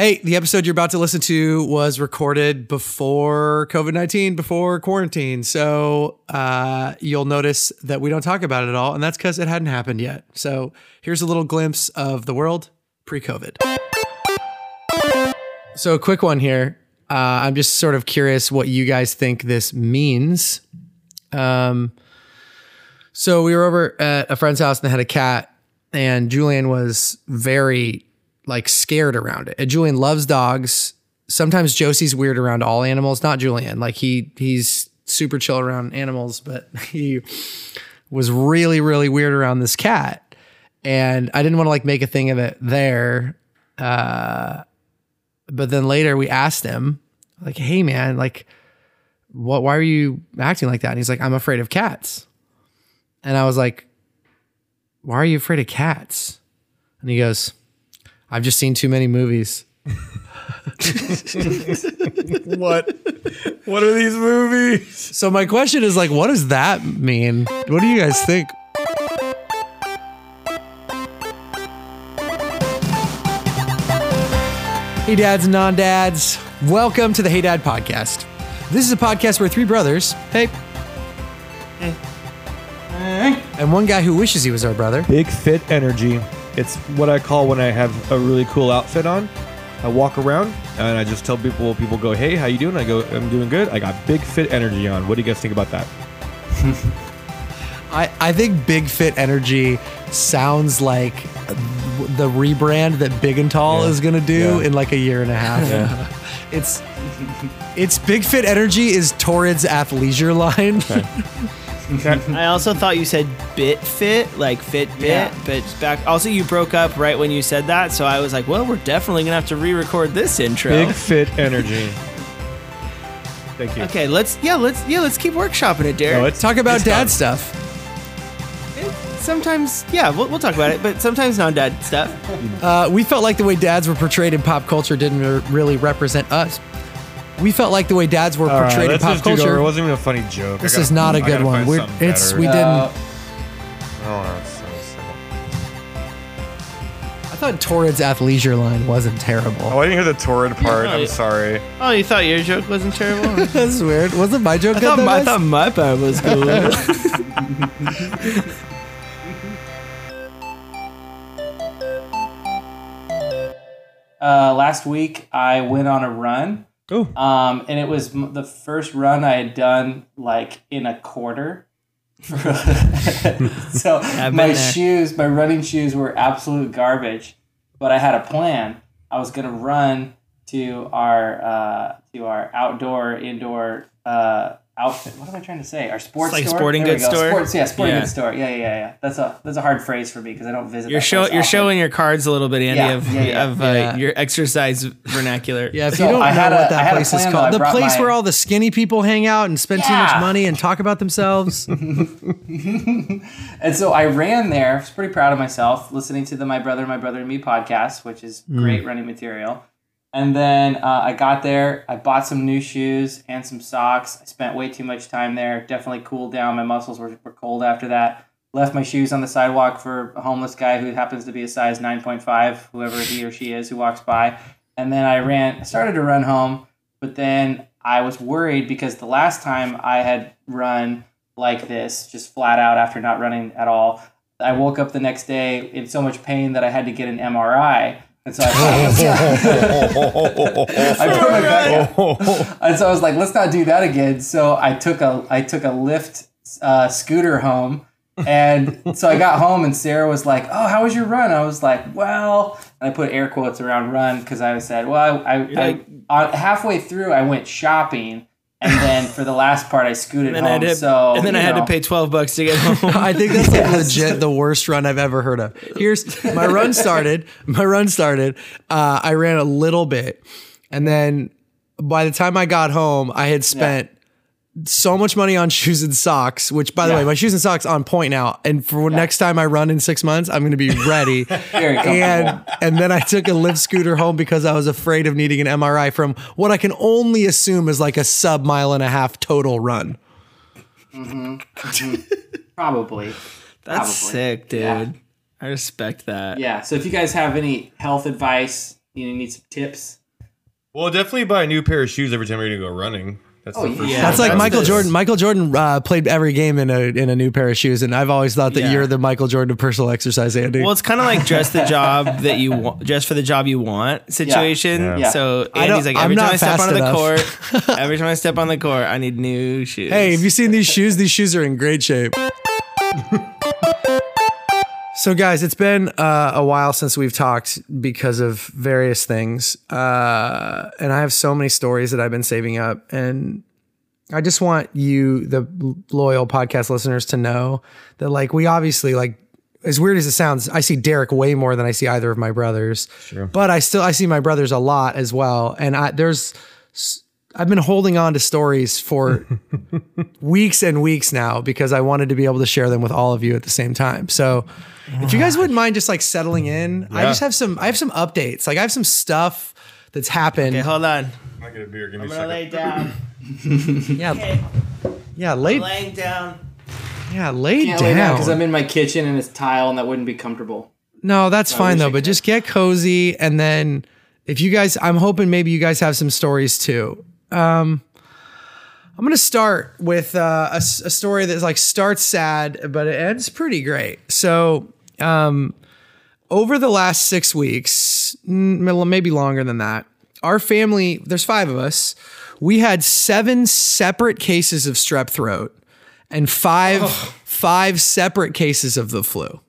Hey, the episode you're about to listen to was recorded before COVID 19, before quarantine. So uh, you'll notice that we don't talk about it at all. And that's because it hadn't happened yet. So here's a little glimpse of the world pre COVID. So, a quick one here. Uh, I'm just sort of curious what you guys think this means. Um, so, we were over at a friend's house and they had a cat, and Julian was very like scared around it. And Julian loves dogs. Sometimes Josie's weird around all animals, not Julian. Like he he's super chill around animals, but he was really really weird around this cat. And I didn't want to like make a thing of it there. Uh but then later we asked him like, "Hey man, like what why are you acting like that?" And he's like, "I'm afraid of cats." And I was like, "Why are you afraid of cats?" And he goes, I've just seen too many movies. What? What are these movies? So my question is like, what does that mean? What do you guys think? Hey dads and non-dads, welcome to the Hey Dad podcast. This is a podcast where three brothers, Hey. hey, and one guy who wishes he was our brother, Big fit energy. It's what I call when I have a really cool outfit on. I walk around and I just tell people. People go, "Hey, how you doing?" I go, "I'm doing good." I got big fit energy on. What do you guys think about that? I, I think Big Fit Energy sounds like the rebrand that Big and Tall Yeah. is gonna do Yeah. in like a year and a half. It's it's Big Fit Energy is Torrid's athleisure line. I also thought you said bit fit, like fit bit, Yeah. but back. Also, you broke up right when you said that, so I was like, well, we're definitely gonna have to re-record this intro. Big fit energy. Thank you. Okay, let's yeah, let's yeah, let's keep workshopping it, Derek. No, it's Talk about it's dad done. stuff. sometimes yeah, we'll, we'll talk about it, but sometimes non-dad stuff. Uh, we felt like the way dads were portrayed in pop culture didn't re- really represent us. We felt like the way dads were All right, portrayed in let's pop just do. It culture. wasn't even a funny joke. This gotta- is not a good one. We're, it's better. we didn't. Oh, no, it's- it's- I thought Torrid's athleisure line wasn't terrible. Oh, I didn't hear the torrid part. Yeah. I'm sorry. Oh, you thought your joke wasn't terrible? That's weird. Wasn't my joke I good? thought my, I thought my part was cool. uh, last week I went on a run, Ooh. um, and it was m- the first run I had done like in a quarter. so my there. shoes, my running shoes were absolute garbage, but I had a plan. I was gonna run to our uh, to our outdoor indoor uh, outfit. What am I trying to say? Our sports like store. sporting There goods go. store? Sports, yeah, sporting Yeah. goods store. Yeah, yeah, yeah. That's a that's a hard phrase for me because I don't visit. you're show, you're often. showing your cards a little bit, Andy, Yeah, of yeah, yeah. of uh, Yeah. your exercise vernacular. Yeah, if So you don't I know had what a- I that had place is plan, though. I called, the place my- where all the skinny people hang out and spend too much money and talk about themselves. And so I ran there. I was pretty proud of myself, listening to the My Brother, My Brother and Me podcast, which is great running material. And then uh, I got there. I bought some new shoes and some socks. I spent way too much time there. Definitely cooled down. My muscles were, were cold after that. Left my shoes on the sidewalk for a homeless guy who happens to be a size 9.5, whoever he or she is who walks by. And then I ran, started to run home, but then I was worried because the last time I had run like this, just flat out after not running at all, I woke up the next day in so much pain that I had to get an MRI. And so I, I put my back and so I was like, let's not do that again. So I took a I took a Lyft uh, scooter home, and so I got home and Sarah was like, "Oh, how was your run?" I was like, "Well," and I put air quotes around "run" because I said, "Well, I, I, like- I halfway through I went shopping." And then for the last part, I scooted And then I home. to, so and then I you had know. to pay twelve bucks to get home. I think that's like legit the worst run I've ever heard of. Here's my run started. My run started. Uh, I ran a little bit, and then by the time I got home, I had spent so much money on shoes and socks. Which, by the Yeah. way, my shoes and socks on point now. And for next time I run in six months, I'm going to be ready. And and then I took a Lyft scooter home because I was afraid of needing an MRI from what I can only assume is like a sub mile and a half total run. Mm-hmm. Mm-hmm. probably. That's Probably. sick, dude. Yeah. I respect that. Yeah. So if you guys have any health advice, You need some tips. Well, definitely buy a new pair of shoes every time you're gonna go running. That's Oh, the first yeah. That's like that's Michael the- Jordan. Michael Jordan uh, played every game in a in a new pair of shoes, and I've always thought that Yeah. you're the Michael Jordan of personal exercise, Andy. Well, it's kind of like dress the job that you want, dress for the job you want situation. Yeah. Yeah. So Andy's like, I'm every time I step fast onto the court, every time I step on the court, I need new shoes. Hey, have you seen these shoes? These shoes are in great shape. so, guys, it's been uh, a while since we've talked because of various things. Uh, and I have so many stories that I've been saving up. And I just want you, the loyal podcast listeners, to know that, like, we obviously, like, as weird as it sounds, I see Derek way more than I see either of my brothers. But I still I see my brothers a lot as well. And I there's I've been holding on to stories for weeks and weeks now because I wanted to be able to share them with all of you at the same time. So if you guys wouldn't mind just like settling in, I just have some I have some updates. Like I have some stuff that's happened. Okay, hold on. I get a beer. Give me I'm a gonna lay down. yeah. Okay, Yeah, lay laying down. yeah, lay Can't lay down down. because I'm in my kitchen and it's tile and that wouldn't be comfortable. No, that's fine though. But just get cozy, and then if you guys, I'm hoping maybe you guys have some stories too. Um, I'm gonna start with uh, a, a story that's like starts sad, but it ends pretty great. So, um, over the last six weeks, maybe longer than that, our family, there's five of us, we had seven separate cases of strep throat and five five separate cases of the flu.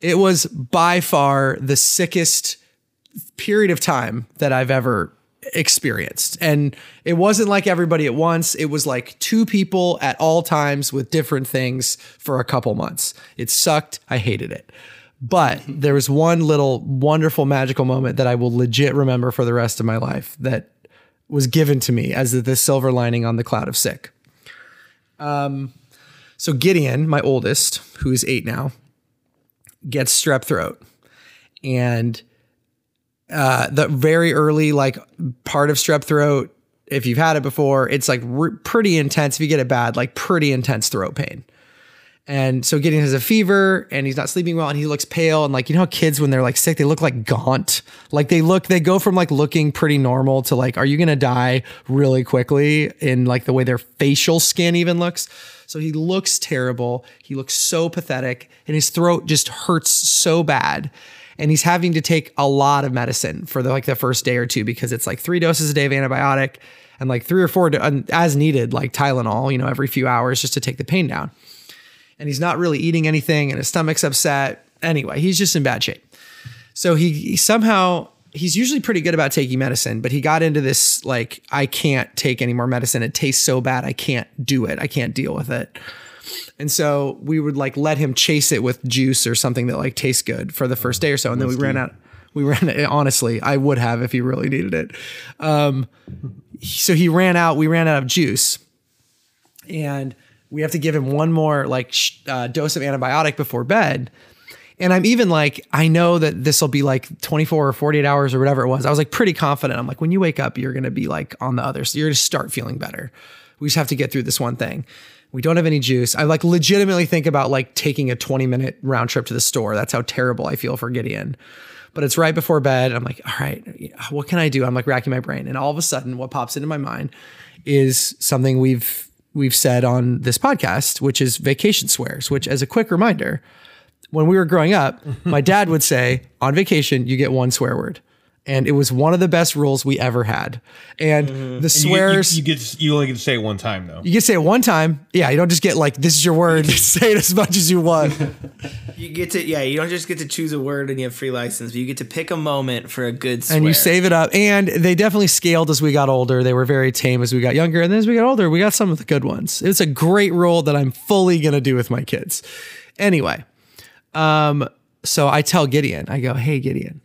It was by far the sickest period of time that I've ever experienced. And it wasn't like everybody at once. It was like two people at all times with different things for a couple months. It sucked. I hated it. But there was one little wonderful magical moment that I will legit remember for the rest of my life that was given to me as the silver lining on the cloud of sick. Um, so Gideon, my oldest, who is eight now, gets strep throat. And uh, the very early like part of strep throat, if you've had it before, it's like re- pretty intense. If you get it bad, like pretty intense throat pain. And so Gideon has a fever and he's not sleeping well and he looks pale and like you know how kids when they're like sick they look like gaunt like they look they go from like looking pretty normal to like are you going to die really quickly in like the way their facial skin even looks so he looks terrible he looks so pathetic and his throat just hurts so bad and he's having to take a lot of medicine for the like the first day or two because it's like three doses a day of antibiotic and like three or four do- as needed like Tylenol you know every few hours just to take the pain down and he's not really eating anything and his stomach's upset. Anyway, he's just in bad shape. So he, he somehow he's usually pretty good about taking medicine, but he got into this like I can't take any more medicine. It tastes so bad. I can't do it. I can't deal with it. And so we would like let him chase it with juice or something that like tastes good for the first day or so and then we ran out we ran honestly, I would have if he really needed it. Um so he ran out, we ran out of juice. And we have to give him one more like uh, dose of antibiotic before bed. And I'm even like, I know that this will be like 24 or 48 hours or whatever it was. I was like pretty confident. I'm like, when you wake up, you're going to be like on the other, so you're going to start feeling better. We just have to get through this one thing. We don't have any juice. I like legitimately think about like taking a 20 minute round trip to the store. That's how terrible I feel for Gideon. But it's right before bed. I'm like, all right, what can I do? I'm like racking my brain. And all of a sudden, what pops into my mind is something we've we've said on this podcast, which is vacation swears, which as a quick reminder, when we were growing up, my dad would say, on vacation, you get one swear word. And it was one of the best rules we ever had. And the And you- swears You, you, get you only get to say it one time though. you get to say it one time. Yeah, you don't just get like this is your word. say it as much as you want. You get to yeah. You don't just get to choose a word and you have free license, but you get to pick a moment for a good swear. and you save it up. And they definitely scaled as we got older. They were very tame as we got younger. And then as we got older, we got some of the good ones. It's a great rule that I'm fully gonna do with my kids. Anyway, um, so I tell Gideon, I go, hey Gideon,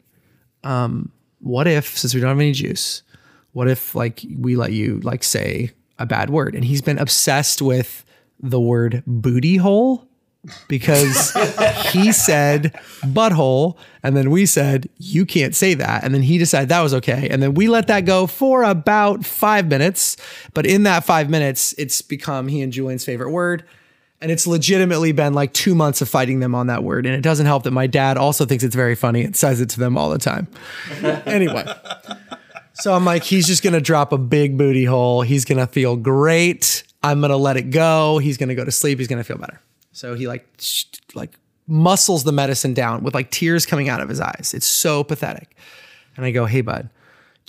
um, what if since we don't have any juice, what if like we let you like say a bad word? And he's been obsessed with the word booty hole because he said butthole and then we said you can't say that. And then he decided that was okay. And then we let that go for about five minutes. But in that five minutes it's become he and julian's favorite word And it's legitimately been like two months of fighting them on that word. And it doesn't help that my dad also thinks it's very funny and says it to them all the time. anyway. So I'm like, he's just gonna drop a big booty hole. He's gonna feel great. I'm gonna let it go. He's gonna go to sleep. He's gonna feel better. So he like sh- like muscles the medicine down with like tears coming out of his eyes. It's so pathetic. And I go, hey bud,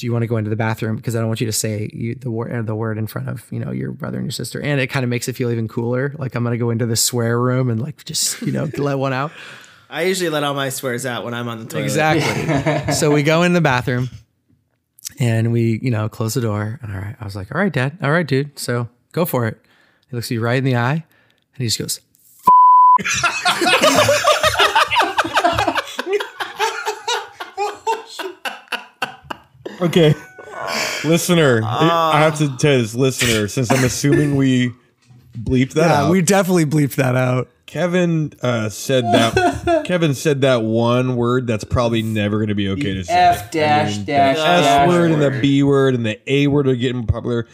do you want to go into the bathroom because I don't want you to say you, the word uh, the word in front of you know your brother and your sister, and it kind of makes it feel even cooler. Like I'm gonna go into the swear room and like just you know let one out. I usually let all my swears out when I'm on the toilet. Exactly. so we go in the bathroom and we, you know, close the door. And all right, I was like, all right, dad. All right, dude. So go for it. He looks you right in the eye and he just goes, Okay. listener, I have to tell this listener, since I'm assuming we bleeped that yeah, out. we definitely bleeped that out. Kevin uh, said that. Kevin said that one word that's probably never going to be okay to say. F dash dash the dash S word and the. B word and the A word are getting popular.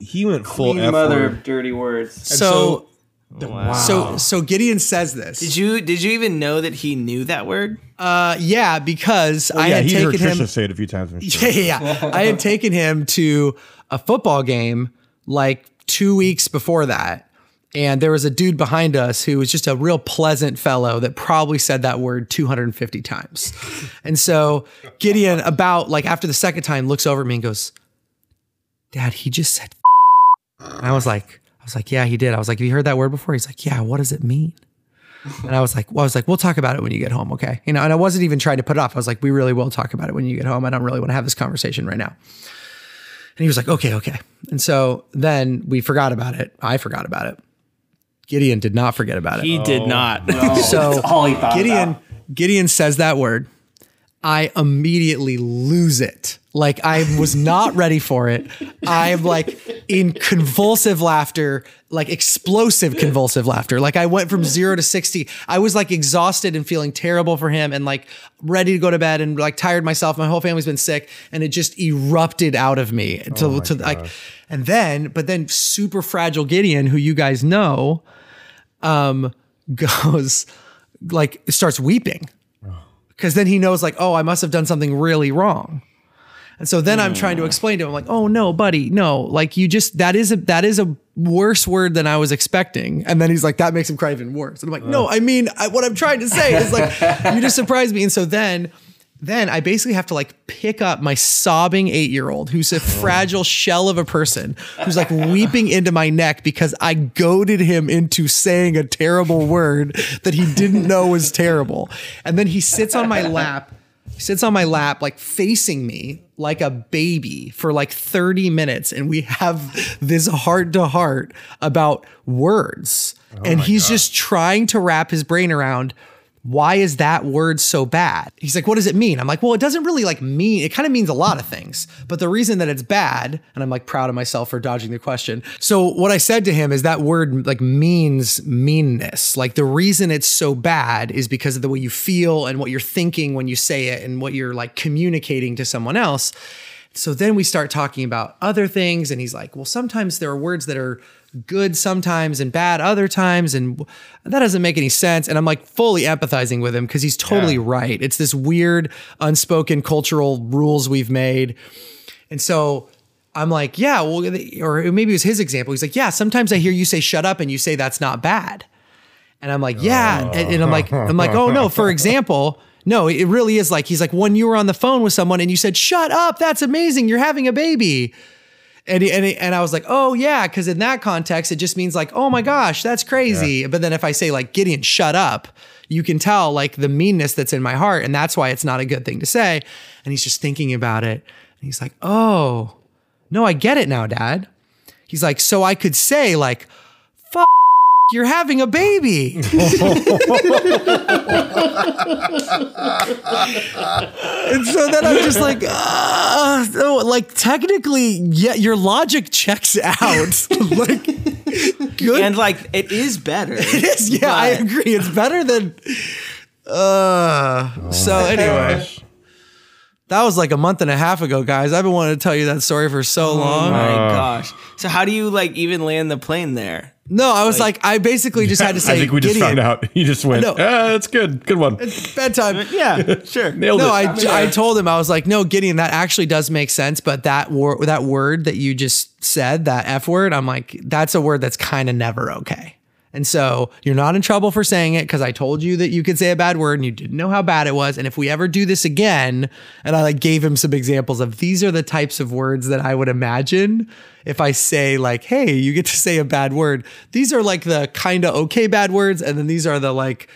He went full Queen F mother word. of dirty words. So, Wow. so, so Gideon says this. did you did you even know that he knew that word? Uh, yeah, because I yeah, had he heard taken him. Trisha say it a few times. Sure. Yeah, yeah, yeah. I had taken him to a football game like two weeks before that. And there was a dude behind us who was just a real pleasant fellow that probably said that word 250 times. And so Gideon, about like after the second time, looks over at me and goes, Dad, he just said. And I was like, I was like, yeah, he did. I was like, have you heard that word before? He's like, yeah. What does it mean? And I was like, well, I was like, we'll talk about it when you get home, okay? You know, and I wasn't even trying to put it off. I was like, we really will talk about it when you get home. I don't really want to have this conversation right now. And he was like, okay, okay. And so then we forgot about it. I forgot about it. Gideon did not forget about it. He did oh. not. No, So, all he thought Gideon about. Gideon says that word. I immediately lose it. Like I was not ready for it. I'm like in convulsive laughter, like explosive convulsive laughter. Like I went from zero to 60. I was like exhausted and feeling terrible for him and like ready to go to bed and like tired myself. My whole family's been sick and it just erupted out of me to, to like, and then, but then super fragile Gideon, who you guys know, um, goes like starts weeping because then he knows like oh i must have done something really wrong and so then i'm trying to hmm. explain to him like oh no buddy no like you just that is a that is a worse word than i was expecting. And then he's like that makes him cry even worse. And i'm like no i mean I, what i'm trying to say is like you just surprised me. And so then then I basically have to like pick up my sobbing eight year old who's a fragile shell of a person who's like weeping into my neck because I goaded him into saying a terrible word that he didn't know was terrible. And then he sits on my lap, he sits on my lap, like facing me like a baby for like 30 minutes. And we have this heart to heart about words. Oh and he's just trying to wrap his brain around why is that word so bad? He's like, what does it mean? I'm like, well, it doesn't really like mean, it kind of means a lot of things. But the reason that it's bad, and I'm like proud of myself for dodging the question. So what I said to him is that word like means meanness. Like the reason it's so bad is because of the way you feel and what you're thinking when you say it and what you're like communicating to someone else. So then we start talking about other things. And he's like, well, sometimes there are words that are good sometimes and bad other times. And that doesn't make any sense. And I'm like fully empathizing with him because he's totally right. It's this weird, unspoken cultural rules we've made. And so I'm like, yeah, well, or maybe it was his example. He's like, yeah, sometimes I hear you say shut up and you say that's not bad. And I'm like, yeah. Oh. And, and I'm like, I'm like, oh no, for example, no, it really is like, he's like, when you were on the phone with someone and you said, shut up, that's amazing. You're having a baby. And, and, and I was like, oh yeah, because in that context, it just means like, oh my mm-hmm. gosh, that's crazy. But then if I say like, Gideon, shut up, you can tell like the meanness that's in my heart. And that's why it's not a good thing to say. And he's just thinking about it. And he's like, oh, no, I get it now, dad. He's like, so I could say like, fuck, you're having a baby. and so then I'm just like, uh, so, like technically, yeah, your logic checks out. like, good. and like it is better. it is, yeah, I agree. It's better than. Uh, so anyway, That was like a month and a half ago, guys. I've been wanting to tell you that story for so Oh long. my gosh. So how do you like even land the plane there? No, I was like, I basically just had to say I think we just Gideon. found out. You just went, No, ah, that's good. Good one. It's bedtime. Yeah, sure. Nailed No, it. I, I told him I was like, no, Gideon, that actually does make sense, but that word that word that you just said, that F word, I'm like, that's a word that's kind of never okay. And so you're not in trouble for saying it because I told you that you could say a bad word and you didn't know how bad it was. And if we ever do this again, and I like gave him some examples of these are the types of words that I would imagine if I say like, hey, you get to say a bad word. These are like the kind of okay bad words, and then these are the like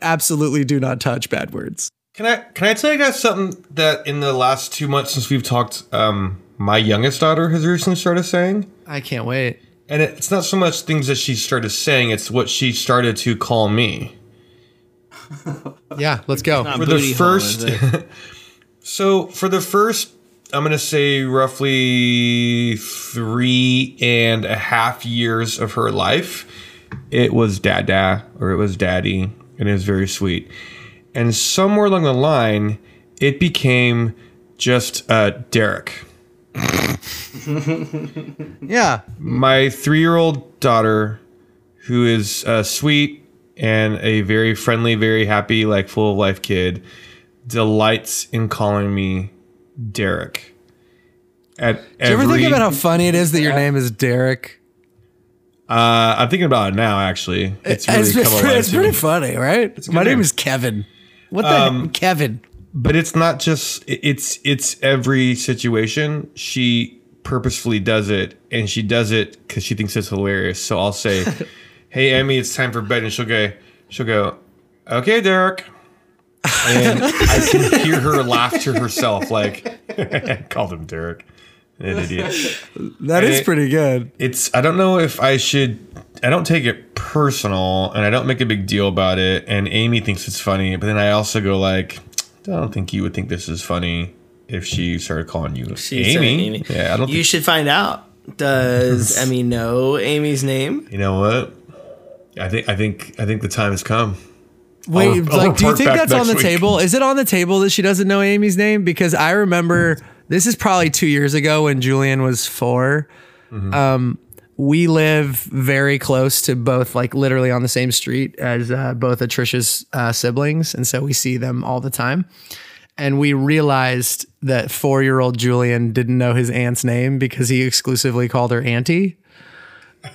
absolutely do not touch bad words. Can I can I tell you guys something that in the last two months since we've talked, um, my youngest daughter has recently started saying, I can't wait. And it's not so much things that she started saying; it's what she started to call me. Yeah, let's go. For the booty hole, first, so for the first, I'm gonna say roughly three and a half years of her life, it was dada or it was daddy, and it was very sweet. And somewhere along the line, it became just uh, Derek. Yeah. my three-year-old daughter who is uh, sweet and a very friendly very happy like full of life kid delights in calling me derek at Do you ever think about how funny it is that your name is Derek? uh, i'm thinking about it now actually it's really it's, it's pretty, it's pretty funny, right? My name name. is Kevin. What the heck? Kevin. but it's not just it's it's every situation she purposefully does it and she does it because she thinks it's hilarious. So i'll say hey emmy it's time for bed and she'll go she'll go okay derek. And i can hear her laugh to herself like called him derek. An idiot. That is it- pretty good. it's i don't know if i should i don't take it personal and i don't make a big deal about it and amy thinks it's funny but then i also go like i don't think you would think this is funny if she started calling you She amy. Amy. yeah i don't You think should find out. Does Emmy know Amy's name? you know what i think i think i think the time has come Wait, I'll- I'll like, do you think that's on the week. table? Is it on the table that she doesn't know Amy's name? Because I remember this is probably two years ago when Julian was 4 Mm-hmm. Um, we live very close to both, like literally on the same street as uh, both of Trisha's uh, siblings, and so we see them all the time. And we realized that four-year-old Julian didn't know his aunt's name because he exclusively called her auntie.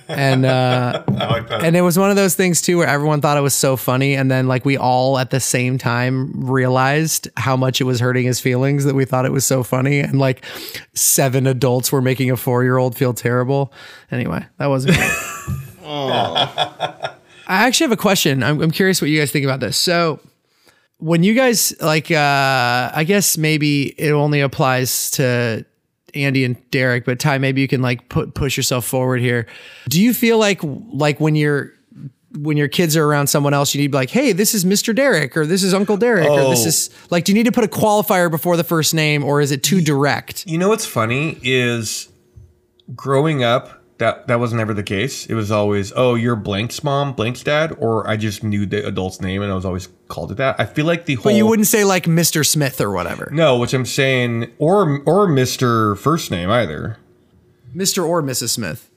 And uh, like and it was one of those things too where everyone thought it was so funny and then like we all at the same time realized how much it was hurting his feelings that we thought it was so funny and like seven adults were making a 4-year-old feel terrible. Anyway, that wasn't great. I actually have a question. I'm, I'm curious what you guys think about this. So when you guys like uh I guess maybe it only applies to Andy and Derek, but Ty, maybe you can like put push yourself forward here. Do you feel like like when you're when your kids are around someone else, you need to be like, hey, this is Mr. Derek or this is Uncle Derek or this Oh. is like, do you need to put a qualifier before the first name or is it too direct? you know what's funny is growing up that that was never the case it was always oh you're blank's mom blank's dad or i just knew the adult's name and i was always called it that i feel like the whole But you wouldn't say like Mr. Smith or whatever. No, which I'm saying, or or Mister First Name either. Mr. or Mrs. Smith.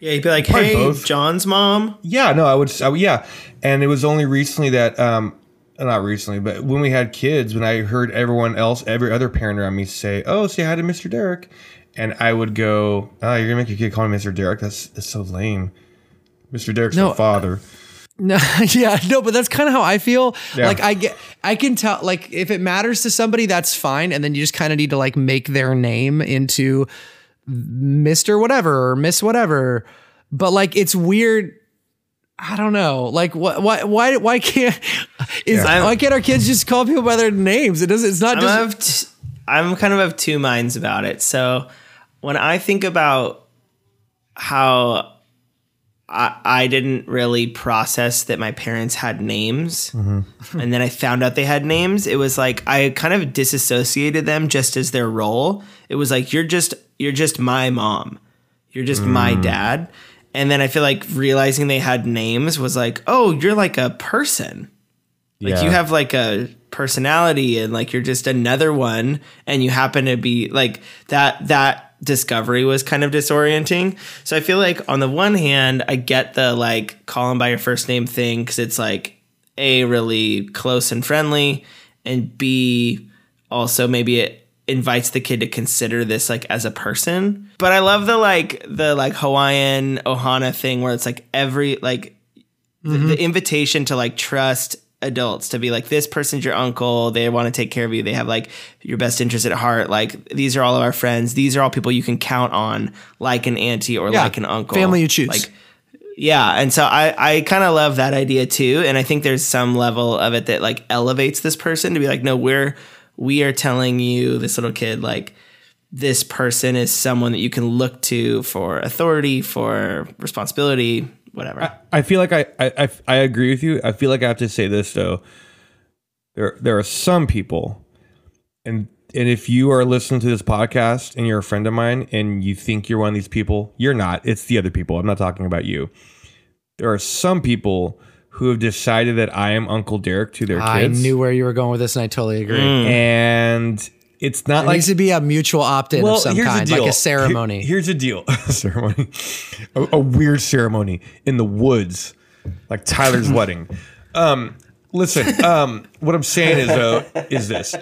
Yeah, you'd be like, Probably hey, both. John's mom. Yeah, no, I would. I, would- yeah, and it was only recently that, um, not recently, but when we had kids, when I heard everyone else, every other parent around me say, "Oh, say hi to Mister Derek," and I would go, "Oh, you're gonna make your kid call me Mister Derek? That's that's so lame." Mister Derek's No, my father. No, yeah, no, but that's kind of how I feel. Yeah. Like I get, I can tell. Like if it matters to somebody, that's fine, and then you just kind of need to like make their name into Mister whatever or Miss whatever. But like it's weird. I don't know. Like what? Why? Why? Why can't? Is Yeah. why can't our kids just call people by their names? It doesn't. It's not I'm just. of t- I'm kind of of two minds about it. So when I think about how I, I didn't really process that my parents had names, mm-hmm. and then I found out they had names, it was like I kind of disassociated them just as their role. It was like you're just you're just my mom, you're just my mm. dad. And then I feel like realizing they had names was like, oh, you're like a person. Like Yeah. you have like a personality and like you're just another one and you happen to be like that that discovery was kind of disorienting. So I feel like on the one hand, I get the like call them by your first name thing cuz it's like a really close and friendly and b also maybe it invites the kid to consider this like as a person. But I love the like the like Hawaiian Ohana thing where it's like every like the, the mm-hmm. invitation to like trust adults to be like this person's your uncle. They want to take care of you. They have like your best interest at heart. Like these are all of our friends. These are all people you can count on like an auntie or Yeah. like an uncle. Family you choose. like yeah. And so i i kind of love that idea too. And i think there's some level of it that like elevates this person to be like no we're we are telling you this little kid like this person is someone that you can look to for authority for responsibility whatever I feel like I, I I I agree with you. I feel like I have to say this though. There there are some people, and and if you are listening to this podcast and you're a friend of mine and you think you're one of these people, you're not. It's the other people. I'm not talking about you. There are some people who have decided that I am Uncle Derek to their I kids. I knew where you were going with this, and I totally agree. and it's not It like needs to be a mutual opt-in of some kind, like a ceremony. Here- here's a deal. ceremony. A, a weird ceremony in the woods, like Tyler's wedding. Um, listen, um, what I'm saying is though is this.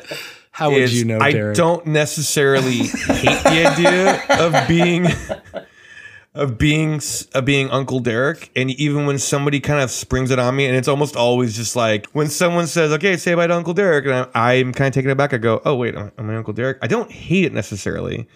How would you know, I don't necessarily hate the idea of being of being of being Uncle Derek, and even when somebody kind of springs it on me, and it's almost always just like when someone says, "Okay, say bye to Uncle Derek," and I'm, I'm kind of taken aback. I go, "Oh wait, am I Uncle Derek?" I don't hate it necessarily,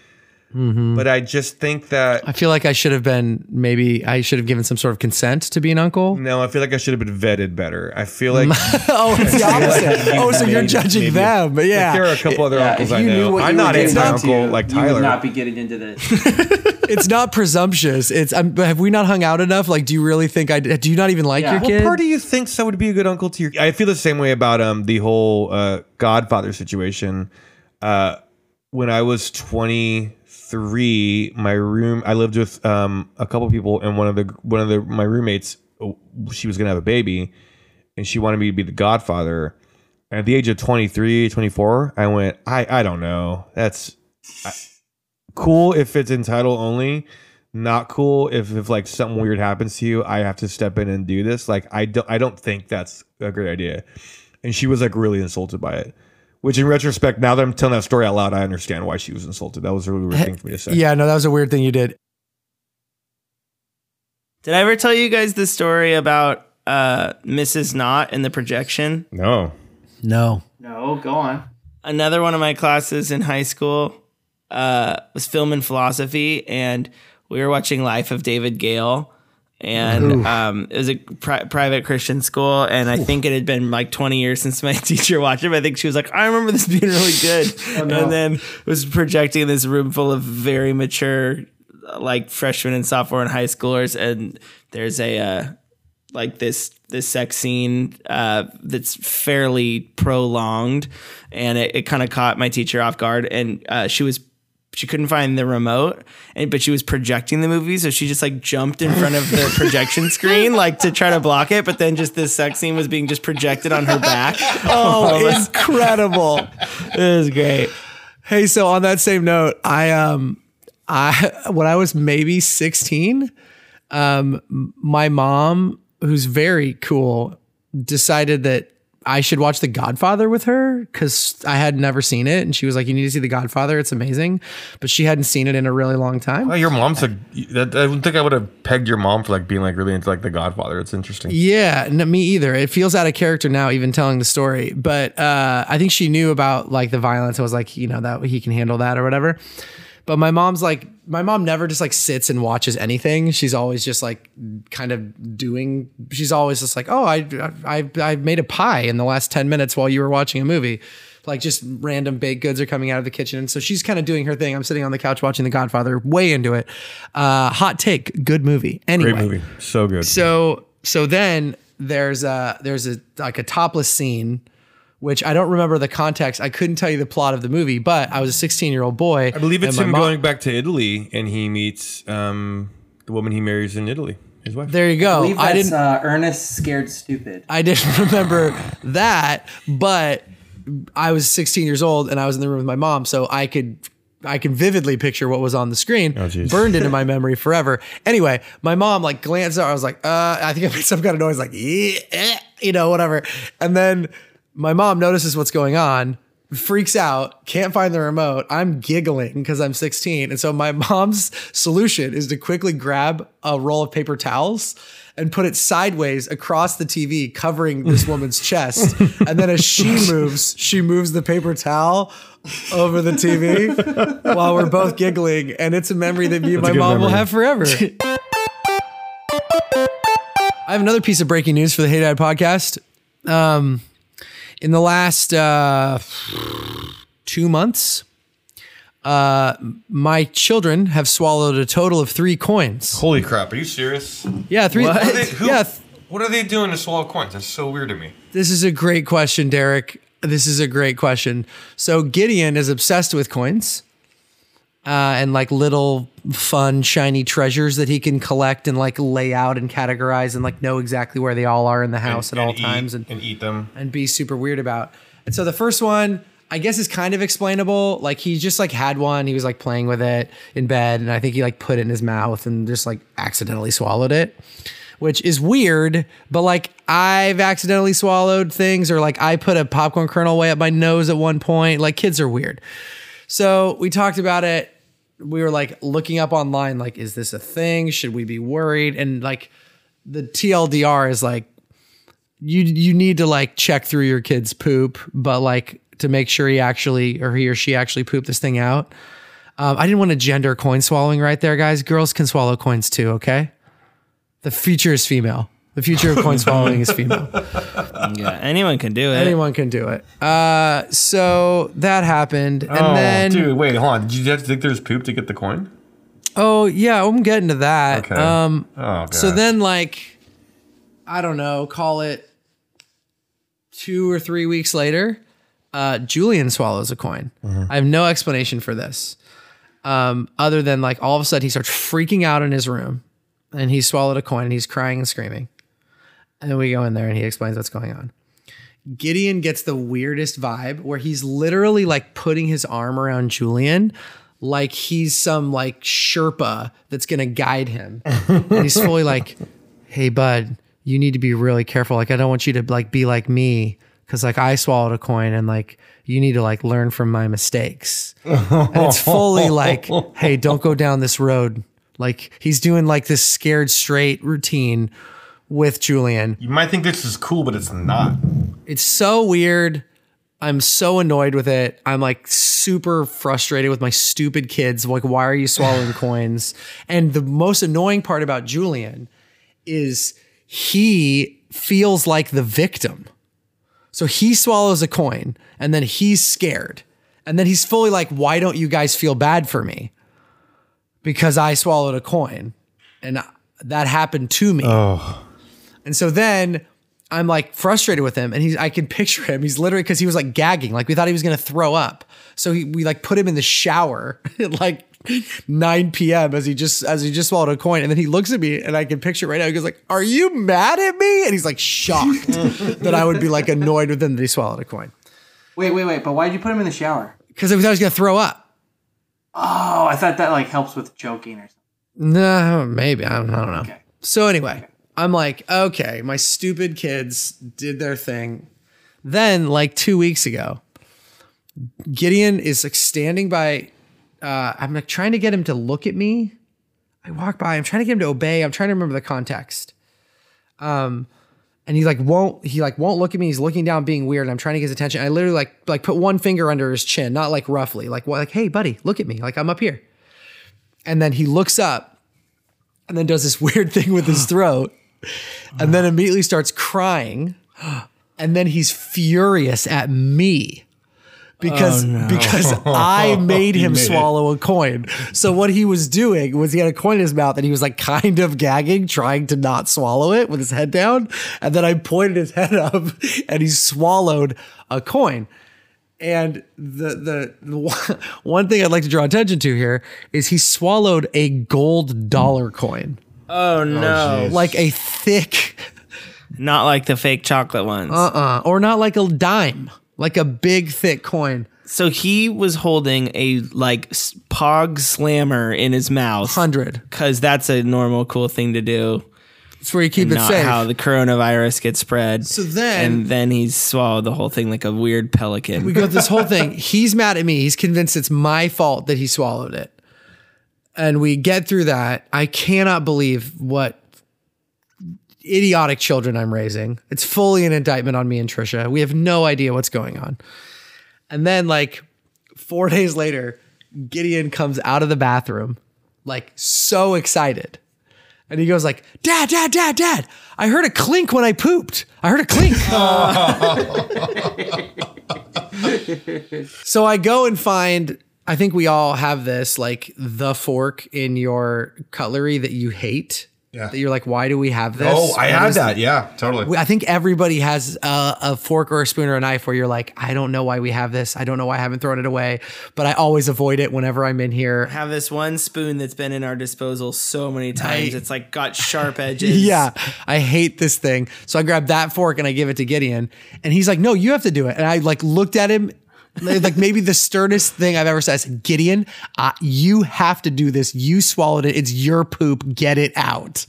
Mm-hmm. but I just think that I feel like I should have been maybe I should have given some sort of consent to be an uncle. no, I feel like I should have been vetted better. I feel like oh, it's the opposite. oh, so you're judging maybe- them, but yeah, like, there are a couple other Yeah, uncles I know. I'm not were anti uncle into, like You would not be getting into this. it's not presumptuous. It's um, but have we not hung out enough? Like, do you really think I do? You not even like Yeah. your What kid? What part of you thinks I would be a good uncle to your? I feel the same way about um the whole uh, Godfather situation. Uh, when I was 23, my room I lived with um a couple people, and one of the one of the my roommates, oh, she was gonna have a baby, and she wanted me to be the Godfather. And at the age of 23, 24, I went, I I don't know. That's I, cool if it's in title only not cool if, if like something weird happens to you i have to step in and do this like i don't i don't think that's a great idea and she was like really insulted by it which in retrospect now that i'm telling that story out loud i understand why she was insulted that was a really weird thing for me to say Yeah, no, that was a weird thing you did. Did I ever tell you guys the story about uh, Mrs. Knott and the projection? no No, no, go on. Another one of my classes in high school uh, was film and philosophy, and we were watching Life of David Gale. And um, it was a pri- private Christian school, and I think it had been like 20 years since my teacher watched it. But I think she was like, "I remember this being really good," and then was projecting this room full of very mature, like freshmen and sophomore and high schoolers. And there's a uh, like this this sex scene uh, that's fairly prolonged, and it, it kind of caught my teacher off guard, and uh, she was she couldn't find the remote, and but she was projecting the movie, so she just like jumped in front of the projection screen like to try to block it, but then just this sex scene was being just projected on her back. oh, it's incredible. It was great. Hey, so on that same note, I um I when I was maybe 16, um my mom, who's very cool, decided that I should watch The Godfather with her cuz I had never seen it and she was like you need to see The Godfather, it's amazing. But she hadn't seen it in a really long time. oh, your mom's like i don't think i would have pegged your mom for like being like really into like the godfather it's interesting Yeah, no, me either. It feels out of character now, even telling the story. But uh, I think she knew about like the violence. I was like, you know, that he can handle that or whatever. But my mom's like, my mom never just like sits and watches anything. She's always just like kind of doing. She's always just like, oh, I I I made a pie in the last ten minutes while you were watching a movie. Like just random baked goods are coming out of the kitchen, and so she's kind of doing her thing. I'm sitting on the couch watching The Godfather, way into it. Uh, hot take, good movie. Anyway, great movie so good so so then there's a there's a like a topless scene, which I don't remember the context. I couldn't tell you the plot of the movie, but I was a 16 year old boy. i believe it's him mom- going back to italy and he meets um the woman he marries in italy His wife. There you I go. believe I didn't. uh, Ernest Scared Stupid. I didn't remember that, but I was 16 years old and I was in the room with my mom, so I could I can vividly picture what was on the screen, Oh, burned into my memory forever. Anyway, my mom like glanced out. I was like, uh, I think I made some kind of noise, like, "Eh, eh," you know, whatever. And then my mom notices what's going on, freaks out, can't find the remote. I'm giggling because I'm 16. And so my mom's solution is to quickly grab a roll of paper towels and put it sideways across the TV, covering this woman's chest. And then as she moves, she moves the paper towel over the TV while we're both giggling. And it's a memory that me and my mom will have forever. I have another piece of breaking news for the Hey Dad podcast. Um, in the last uh, two months, uh, my children have swallowed a total of three coins. Holy crap! Are you serious? Yeah, three. What they, who, Yeah, th- what are they doing to swallow coins? That's so weird to me. this is a great question, Derek. This is a great question. So Gideon is obsessed with coins. Uh, and like little fun shiny treasures that he can collect and like lay out and categorize and like know exactly where they all are in the house And- at all eat- times and and eat them. and be super weird about. And so the first one, I guess, is kind of explainable. Like he just like had one, he was like playing with it in bed, and I think he like put it in his mouth and just like accidentally swallowed it, which is weird. But like I've accidentally swallowed things, or like I put a popcorn kernel way up my nose at one point. Like kids are weird. So we talked about it. We were like looking up online, like, is this a thing? Should we be worried? And like the TLDR is like you you need to like check through your kid's poop, but like to make sure he actually or he or she actually pooped this thing out. Um, I didn't want to gender coin swallowing right there, guys. Girls can swallow coins too. Okay, the future is female. The future of coin swallowing is female. Yeah, anyone can do it. Anyone can do it. Uh, so that happened, and oh, then dude, wait, hold on. Did you have to dig through his poop to get the coin? oh yeah, I'm getting to that. Okay. Um, oh, So then, like, I don't know, call it two or three weeks later, uh, Julian swallows a coin. I have no explanation for this, um, other than like all of a sudden he starts freaking out in his room, and he swallowed a coin and he's crying and screaming. And then we go in there and he explains what's going on. Gideon gets the weirdest vibe where he's literally like putting his arm around Julian like he's some like Sherpa that's gonna guide him. and he's fully like, hey bud, you need to be really careful. Like I don't want you to like be like me. Cause like I swallowed a coin and like you need to like learn from my mistakes. and it's fully like, hey, don't go down this road. Like he's doing like this scared straight routine with Julian. you might think this is cool, but it's not. It's so weird. I'm so annoyed with it. I'm like super frustrated with my stupid kids. Like, why are you swallowing coins? And the most annoying part about Julian is he feels like the victim. So he swallows a coin and then he's scared. And then he's fully like, why don't you guys feel bad for me? Because I swallowed a coin. And that happened to me. And so then I'm like frustrated with him, and he's I can picture him. He's literally because he was like gagging, like we thought he was gonna throw up. So he, we like put him in the shower at like 9 p.m. as he just as he just swallowed a coin, and then he looks at me, and I can picture it right now. He goes like, "Are you mad at me?" And he's like shocked that I would be like annoyed with him that he swallowed a coin Wait, wait, wait. But why did you put him in the shower? because we thought he was gonna throw up. Oh, I thought that like helps with choking or something. No, maybe I don't, I don't know. Okay. So anyway, I'm like, okay, my stupid kids did their thing. Then, like two weeks ago, Gideon is like standing by. Uh, I'm like trying to get him to look at me. I walk by. I'm trying to get him to obey. I'm trying to remember the context. Um, and he like won't. He like won't look at me. He's looking down, being weird. And I'm trying to get his attention. I literally like like put one finger under his chin, not like roughly, like what, like hey buddy, look at me, like I'm up here. And then he looks up and then does this weird thing with his throat and then immediately starts crying and then he's furious at me because oh, because I made him made it. swallow a coin. So what he was doing was he had a coin in his mouth and he was like kind of gagging, trying to not swallow it with his head down. And then I pointed his head up and he swallowed a coin. And the, the the one thing I'd like to draw attention to here is he swallowed a gold dollar coin. Oh no! jeez. like a thick, Not like the fake chocolate ones. uh uh or not like a dime, like a big, thick coin. so he was holding a like s- pog slammer in his mouth 100. because that's a normal cool thing to do. It's where you keep it not safe. how the coronavirus gets spread. So then- and then he swallowed the whole thing like a weird pelican. we got this whole thing. He's mad at me. He's convinced it's my fault that he swallowed it. And we get through that. I cannot believe what idiotic children I'm raising. It's fully an indictment on me and Trisha. We have no idea what's going on. And then, like, four days later, Gideon comes out of the bathroom, like, so excited. And he goes like, "Dad, dad, dad, dad! I heard a clink when I pooped. I heard a clink." So I go and find, I think we all have this, like the fork in your cutlery that you hate. Yeah. That you're like, why do we have this? Oh, I What had is- that. Yeah, totally. I think everybody has a, a fork or a spoon or a knife where you're like, I don't know why we have this. I don't know why I haven't thrown it away, but I always avoid it whenever I'm in here. have this one spoon that's been in our disposal so many times. it's like got sharp edges. Yeah, I hate this thing. So I grab that fork and I give it to Gideon, and he's like, "No, you have to do it." And I like looked at him, like maybe the sternest thing I've ever said. I said, "Gideon, uh, you have to do this. You swallowed it. It's your poop. Get it out."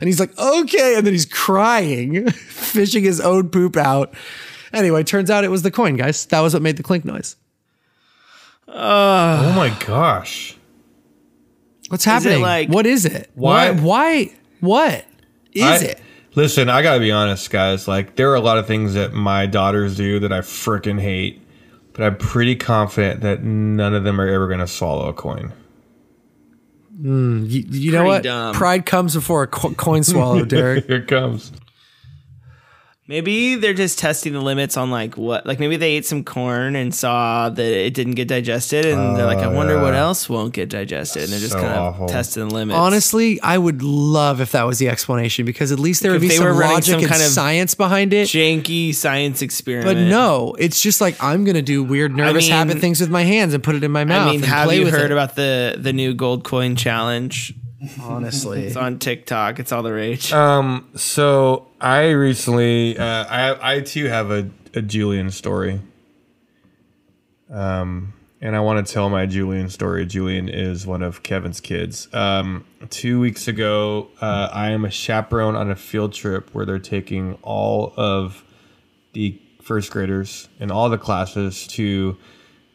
And he's like, "Okay," and then he's crying, fishing his own poop out. Anyway, turns out it was the coin, guys. That was what made the clink noise. oh my gosh. What's happening? like- what is it? Why- Why? Why? What is I- it? Listen, I gotta be honest, guys. Like, there are a lot of things that my daughters do that I freaking hate, but I'm pretty confident that none of them are ever gonna swallow a coin. Hmm, you, you know what? dumb. Pride comes before a co- coin swallow, Derek. Here it comes. Maybe they're just testing the limits on like what, like maybe they ate some corn and saw that it didn't get digested, and they're like, I oh, wonder what else won't get digested, and they're just So kind of awful. testing the limits. Honestly, I would love if that was the explanation because at least there would If be they some were logic some and kind of science behind it. janky science experiment. But no, it's just like I'm gonna do weird nervous mean- habit things with my hands and put it in my mouth. I mean, and have play you with heard it. about the the new gold coin challenge? Honestly? It's on TikTok. It's all the rage. Um, so I recently, uh, I I too have a, a Julian story. Um, and I want to tell my Julian story. Julian is one of Kevin's kids. Um, two weeks ago, uh, I am a chaperone on a field trip where they're taking all of the first graders in all the classes to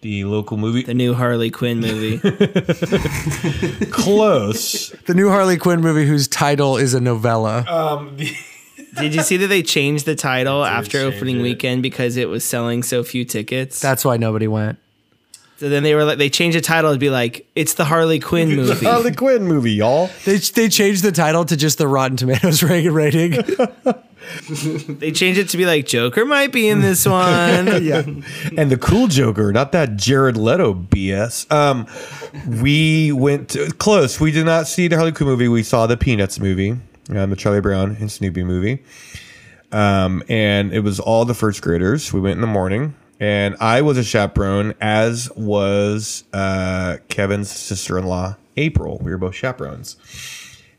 the local movie. the new Harley Quinn movie. Close. the new Harley Quinn movie, whose title is a novella. um, the, Did you see that they changed the title after change opening it. weekend because it was selling so few tickets? That's why nobody went. so then they were like, they changed the title to be like, it's the Harley Quinn movie. Harley Quinn movie, y'all. They they changed the title to just the Rotten Tomatoes rating. They changed it to be like Joker might be in this one. yeah, and the cool Joker, not that Jared Leto BS. Um, we went to, close. We did not see the Harley Quinn movie. We saw the Peanuts movie, um, the Charlie Brown and Snoopy movie. Um, and it was all the first graders. We went in the morning, and I was a chaperone, as was uh, Kevin's sister in law, April. We were both chaperones.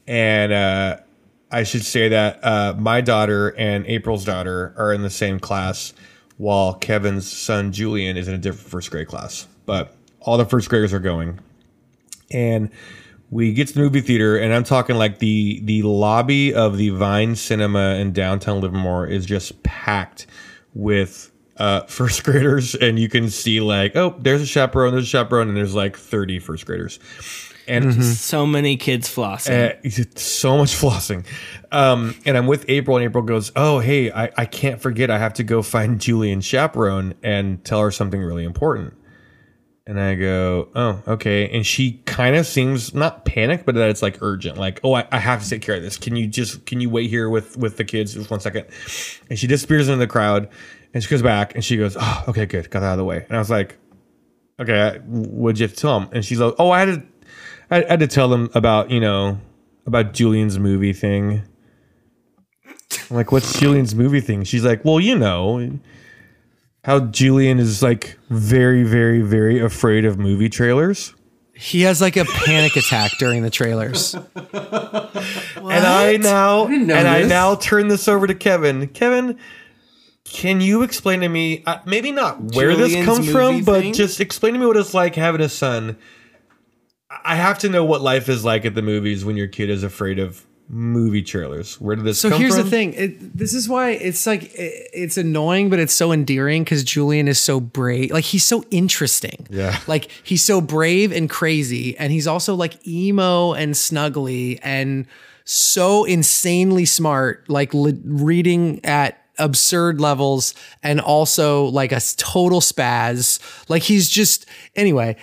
And uh, I should say that uh, my daughter and April's daughter are in the same class, while Kevin's son Julian is in a different first grade class. But all the first graders are going, and we get to the movie theater, and I'm talking like the the lobby of the Vine Cinema in downtown Livermore is just packed with uh, first graders, and you can see like, oh, there's a chaperone, there's a chaperone, and there's like 30 first graders. And so many kids flossing. uh, so much flossing. Um, and I'm with April, and April goes, Oh, hey, I, I can't forget. I have to go find Julian chaperone and tell her something really important. And I go, Oh, okay. And she kind of seems not panicked, but that it's like urgent. Like, Oh, I, I have to take care of this. Can you just, can you wait here with, with the kids just one second? And she disappears into the crowd and she goes back and she goes, Oh, okay, good. Got that out of the way. And I was like, Okay, I- what'd you have to tell him? And she's like, Oh, I had to, I had to tell them about you know about Julian's movie thing. I'm like, what's Julian's movie thing? She's like, well, you know how Julian is like very, very, very afraid of movie trailers. He has like a panic attack during the trailers. And I now didn't and I now turn this over to Kevin. Kevin, can you explain to me uh, maybe not where this Julian's comes from, movie but thing? just explain to me what it's like having a son. I have to know what life is like at the movies when your kid is afraid of movie trailers. Where did this So here's from? the thing. It, this is why it's like it, it's annoying, but it's so endearing because Julian is so brave. Like he's so interesting. Yeah. Like he's so brave and crazy, and he's also like emo and snuggly and so insanely smart. Like li- reading at absurd levels and also like a total spaz. Like he's just anyway.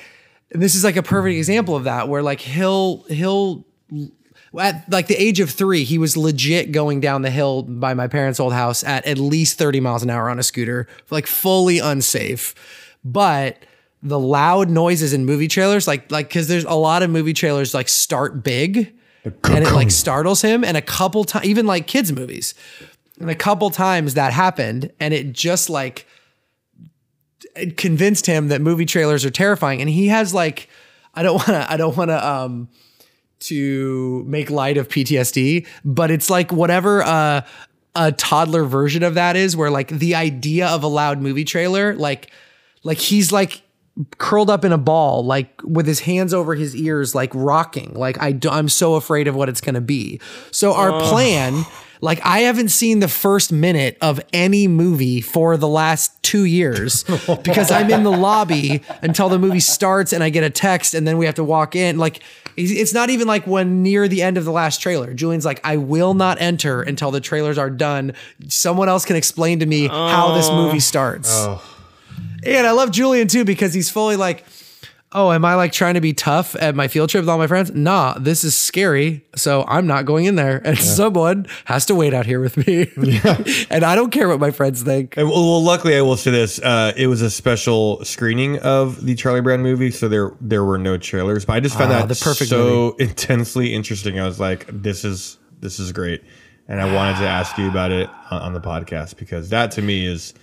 This is like a perfect example of that, where like he'll he'll at like the age of three, he was legit going down the hill by my parents' old house at at least 30 miles an hour on a scooter, like fully unsafe. But the loud noises in movie trailers, like like because there's a lot of movie trailers like start big and it like startles him. And a couple times, even like kids' movies, and a couple times that happened, and it just like convinced him that movie trailers are terrifying. And he has like, I don't want to, I don't want to, um, to make light of PTSD, but it's like whatever uh, a toddler version of that is, where like the idea of a loud movie trailer, like like he's like curled up in a ball, like with his hands over his ears, like rocking. Like I, do, I'm so afraid of what it's gonna be. So our plan. Like I haven't seen the first minute of any movie for the last two years because I'm in the lobby until the movie starts and I get a text and then we have to walk in. Like it's not even like when near the end of the last trailer. Julian's like, I will not enter until the trailers are done. Someone else can explain to me how this movie oh. starts. Oh. And I love Julian too because he's fully like, oh, am I like trying to be tough at my field trip with all my friends? Nah, this is scary. So I'm not going in there. And someone has to wait out here with me. and I don't care what my friends think. And, well, well, luckily, I will say this: uh, it was a special screening of the Charlie Brown movie, so there there were no trailers. But I just found Ah, that the perfect so intensely interesting. I was like, "This is this is great," and I wanted to ask you about it on, on the podcast because that to me is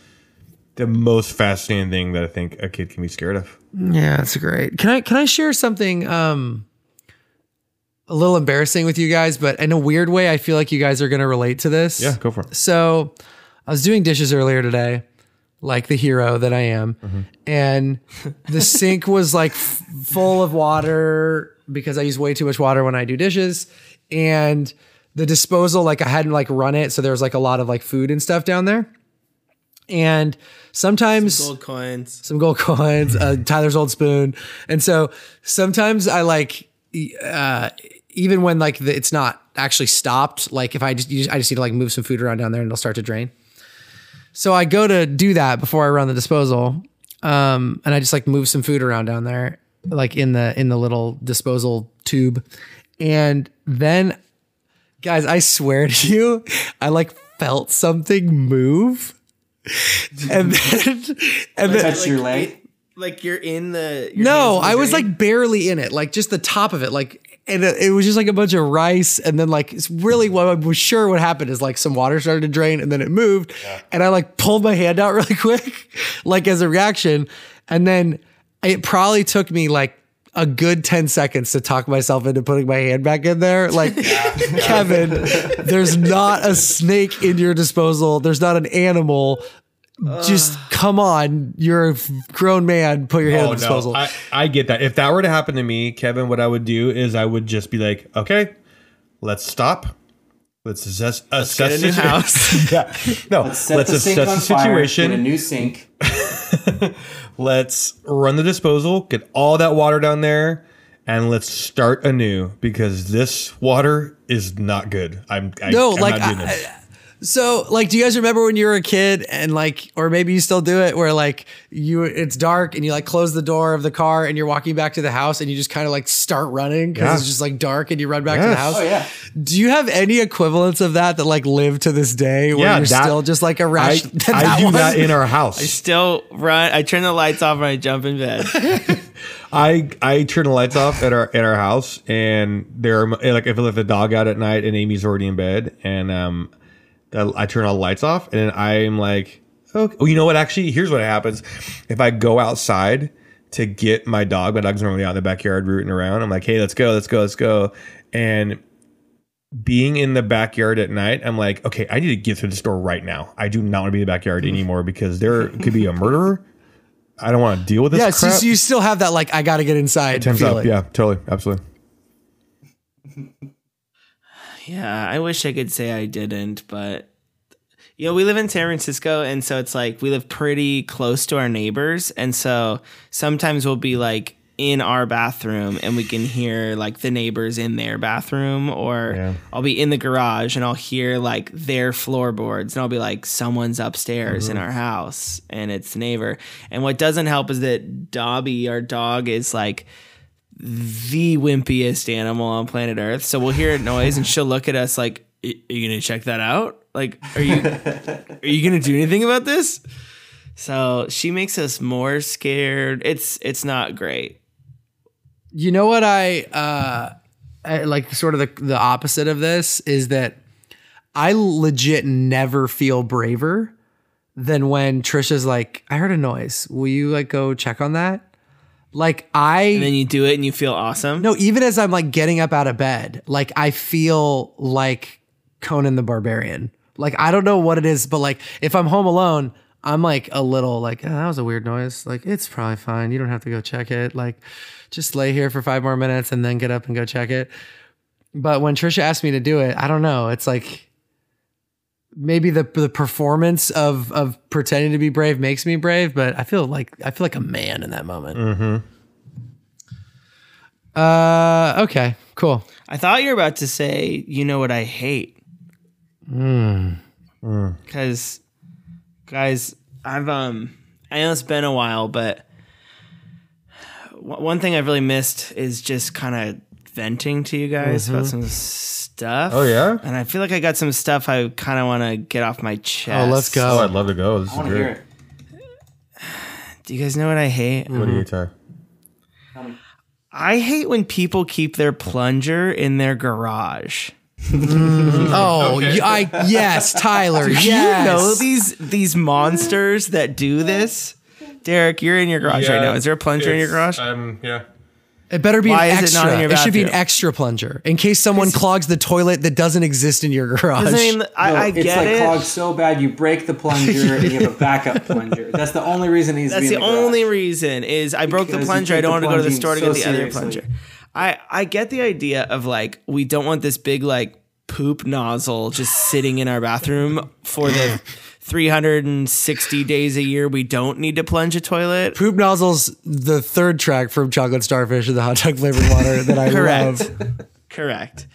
the most fascinating thing that I think a kid can be scared of. Yeah, that's great. Can I can I share something um a little embarrassing with you guys, but in a weird way, I feel like you guys are gonna relate to this. Yeah, go for it. So I was doing dishes earlier today, like the hero that I am, and the sink was like f- full of water because I use way too much water when I do dishes. And the disposal, like I hadn't like run it, so there was like a lot of like food and stuff down there. And sometimes Gold coins. some gold coins, uh, Tyler's old spoon, and so sometimes I like, uh, even when like the, it's not actually stopped, like if I just, just I just need to like move some food around down there and it'll start to drain. So I go to do that before I run the disposal, um, and I just like move some food around down there, like in the in the little disposal tube, and then, guys, I swear to you, I like felt something move. And then, and then, Touch your leg. Like you're in the. your no, in the I was drain? like barely in it, like just the top of it, like, and it, it was just like a bunch of rice, and then like it's really what I was sure what happened is like some water started to drain, and then it moved, and I like pulled my hand out really quick, like as a reaction, and then it probably took me like a good 10 seconds to talk myself into putting my hand back in there. Like, Kevin, there's not a snake in your disposal. There's not an animal. Just come on. You're a grown man. Put your hand oh, in the disposal. Oh, I, I get that. If that were to happen to me, Kevin, what I would do is I would just be like, okay, let's stop. Let's assess, assess get a new situ- house. yeah. No, let's, Set the sink assess on the fire. situation. Get a new sink. let's run the disposal, get all that water down there, and let's start anew because this water is not good. I'm I, No, I'm like, not doing I-. So, like, do you guys remember when you were a kid and like, or maybe you still do it, where like you, it's dark and you like close the door of the car and you're walking back to the house and you just kind of like start running because Yeah. it's just like dark and you run back to the house. Oh yeah. Do you have any equivalents of that that like live to this day where Yeah, you're that- still just like a rash? I do one? that in our house. I still run. I turn the lights off and I jump in bed. I I turn the lights off at our at our house, and there are like if I let the dog out at night and Amy's already in bed, and um, I I turn all the lights off, and I'm like, okay. Oh, you know what? Actually, here's what happens: if I go outside to get my dog. My dog's normally out in the backyard rooting around. I'm like, hey, let's go, let's go, let's go. And being in the backyard at night, I'm like, okay, I need to get through the store right now. I do not want to be in the backyard mm. anymore because there could be a murderer. I don't want to deal with this Yeah, so crap. you still have that like I got to get inside Time's feeling. up. Yeah, totally, absolutely. Yeah, I wish I could say I didn't, but you know, we live in San Francisco and so it's like we live pretty close to our neighbors and so sometimes we'll be like in our bathroom and we can hear like the neighbors in their bathroom or Yeah. I'll be in the garage and I'll hear like their floorboards and I'll be like someone's upstairs in mm-hmm. our house and it's the neighbor. And what doesn't help is that Dobby, our dog, is like the wimpiest animal on planet Earth. So we'll hear a noise and she'll look at us like, "Are you gonna check that out? Like, are you are you gonna do anything about this?" So she makes us more scared. It's it's not great. You know what I uh I, like sort of the the opposite of this is that I legit never feel braver than when Trisha's like, I heard a noise. Will you like go check on that? Like I And then you do it and you feel awesome. No, even as I'm like getting up out of bed, like I feel like Conan the Barbarian. Like I don't know what it is, but like if I'm home alone, I'm like a little like oh, that was a weird noise. Like it's probably fine. You don't have to go check it. Like just lay here for five more minutes and then get up and go check it. But when Trisha asked me to do it, I don't know. It's like maybe the the performance of of pretending to be brave makes me brave, but I feel like I feel like a man in that moment. Uh, okay, cool. I thought you were about to say, you know what I hate. Because, guys, I've, um, I know it's been a while, but w- one thing I've really missed is just kind of venting to you guys about some stuff. Oh, yeah? And I feel like I got some stuff I kind of want to get off my chest. Oh, let's go. Oh, I'd love to go. This I is want to great. hear it. Do you guys know what I hate? What do you Ty? I hate when people keep their plunger in their garage. Oh, y- I yes, Tyler. yes. You know these these monsters that do this. Derek, you're in your garage right now. Is there a plunger in your garage? Um, yeah. It better be Why an is it extra. not in your it should be an extra plunger in case someone clogs the toilet that doesn't exist in your garage. I mean, I, No, I it's get like it. clogged so bad you break the plunger and you have a backup plunger. That's the only reason he's. That's the only reason is I broke the Because you plunger. I don't want to go to the store to so get the other plunger. I I get the idea of like we don't want this big like poop nozzle just sitting in our bathroom for the 360 days a year we don't need to plunge a toilet. Poop nozzles, the third track from Chocolate Starfish and the hot dog flavored water that I Correct. love. Correct.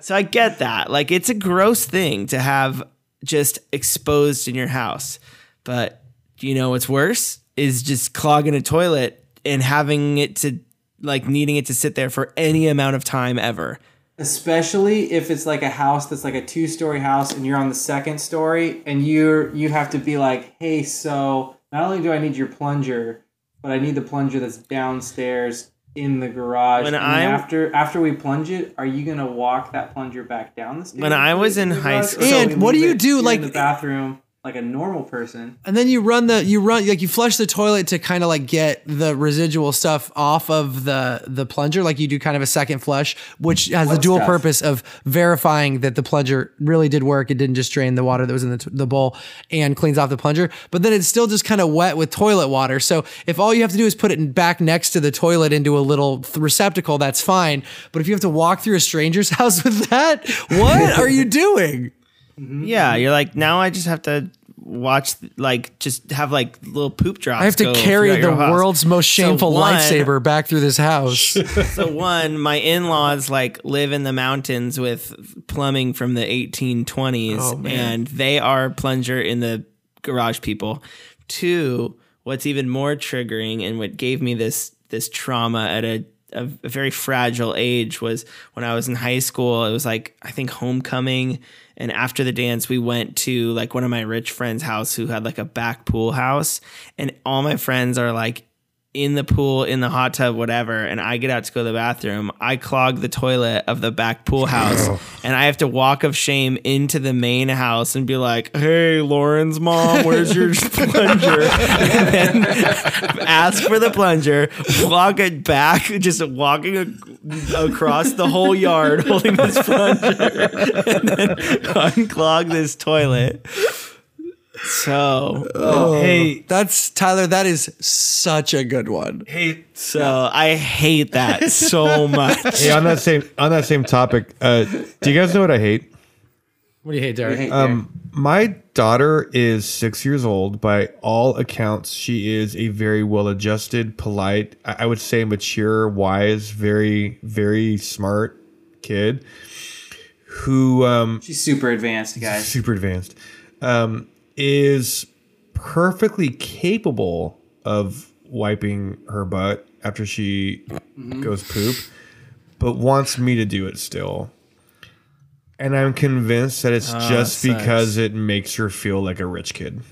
So I get that. Like it's a gross thing to have just exposed in your house. But do you know what's worse? Is just clogging a toilet and having it to like needing it to sit there for any amount of time ever. Especially if it's like a house that's like a two story house and you're on the second story and you're you have to be like, hey, so not only do I need your plunger, but I need the plunger that's downstairs in the garage. When and I'm- after after we plunge it, are you gonna walk that plunger back down the stairs? When I was in high school- And we what do you do, like- in the bathroom like a normal person? And then you run the you run like you flush the toilet to kind of like get the residual stuff off of the the plunger. Like you do kind of a second flush which has the dual purpose of verifying that the plunger really did work. It didn't just drain the water that was in the, t- the bowl and cleans off the plunger. But then it's still just kind of wet with toilet water. So if all you have to do is put it back next to the toilet into a little th- receptacle that's fine. But if you have to walk through a stranger's house with that what are you doing Mm-hmm. Yeah, mm-hmm. you're like now I just have to watch like just have like little poop drops. I have to carry the world's most So shameful one- lifesaver back through this house. So one, my in-laws like live in the mountains with plumbing from the 1820s, Oh, and they are plunger in the garage people. Two, what's even more triggering and what gave me this this trauma at a a, a very fragile age was when I was in high school. It was like I think homecoming, and after the dance, we went to like one of my rich friends' house who had like a back pool house, and all my friends are like in the pool, in the hot tub, whatever, and I get out to go to the bathroom, I clog the toilet of the back pool house and I have to walk of shame into the main house and be like, Hey, Lauren's mom, where's your plunger? And then ask for the plunger, walk it back, just walking ac- across the whole yard holding this plunger, and then unclog this toilet. So, Hey, That's Tyler. That is such a good one. hey, so I hate that so much. hey! On that same on that same topic, uh, do you guys know what I hate? What do you hate, Derek? Hey, Um, my daughter is six years old. By all accounts, she is a very well-adjusted, polite, I I would say mature, wise, very, very smart kid. Who um, she's super advanced, guys. super advanced, um, is perfectly capable of wiping her butt after she goes poop, but wants me to do it still. And I'm convinced that it's ah, just sucks. because it makes her feel like a rich kid.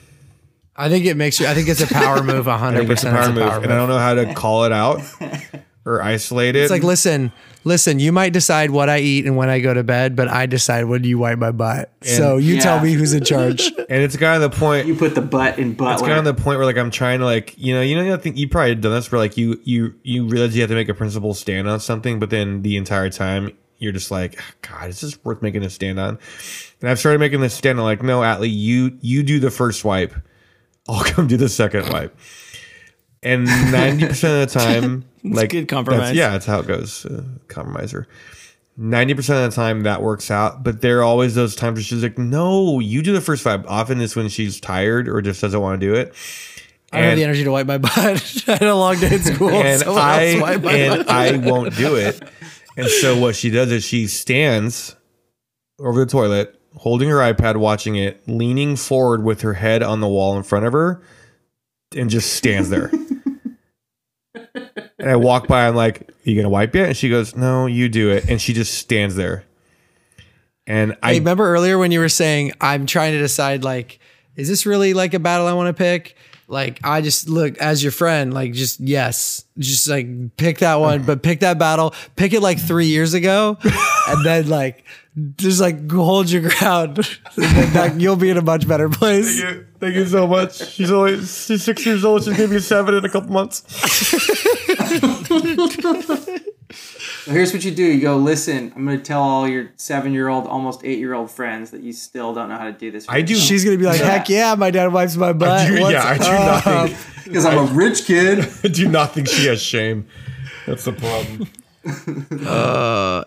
I think it makes you. I think it's a power move. I hundred think it's a percent. power move, and I don't know how to call it out or isolate. It's like, listen, listen. You might decide what I eat and when I go to bed, but I decide when you wipe my butt. so you Yeah. tell me who's in charge. and it's kind of the point. You put the butt in butt. It's butler. kind of the point where like I'm trying to like you know you know I think you probably done this where like you you you realize you have to make a principled stand on something, but then the entire time you're just like, ah, God, is this worth making a stand on? And I've started making this stand on like, no, Atlee, you you do the first wipe, I'll come do the second wipe. And ninety percent of the time, like good compromise. that's- yeah, that's how it goes. Uh, compromiser. Ninety percent of the time that works out, but there are always those times where she's like, "No, you do the first five." Often it's when she's tired or just doesn't want to do it. I don't have the energy to wipe my butt. I had a long day at school. and Someone I else wipe my and butt. I won't do it. And so what she does is she stands over the toilet, holding her iPad, watching it, leaning forward with her head on the wall in front of her, and just stands there. and I walk by, I'm like, "Are you gonna wipe it?" And she goes, "No, you do it." And she just stands there. And I Hey, remember earlier when you were saying I'm trying to decide like, is this really like a battle I want to pick? Like I just look as your friend, like just yes, just like pick that one, but pick that battle, pick it like three years ago, and then like just like hold your ground. Then, like, you'll be in a much better place. Thank you. Thank you so much. She's only she's six years old. She's gonna be seven in a couple months. So here's what you do. You go, listen, I'm going to tell all your seven year old, almost eight year old friends that you still don't know how to do this. I do. She's gonna be like, heck yeah, my dad wipes my butt. do- yeah, I do up?" nothing. Because I'm a rich kid. I do not think she has shame. That's the problem.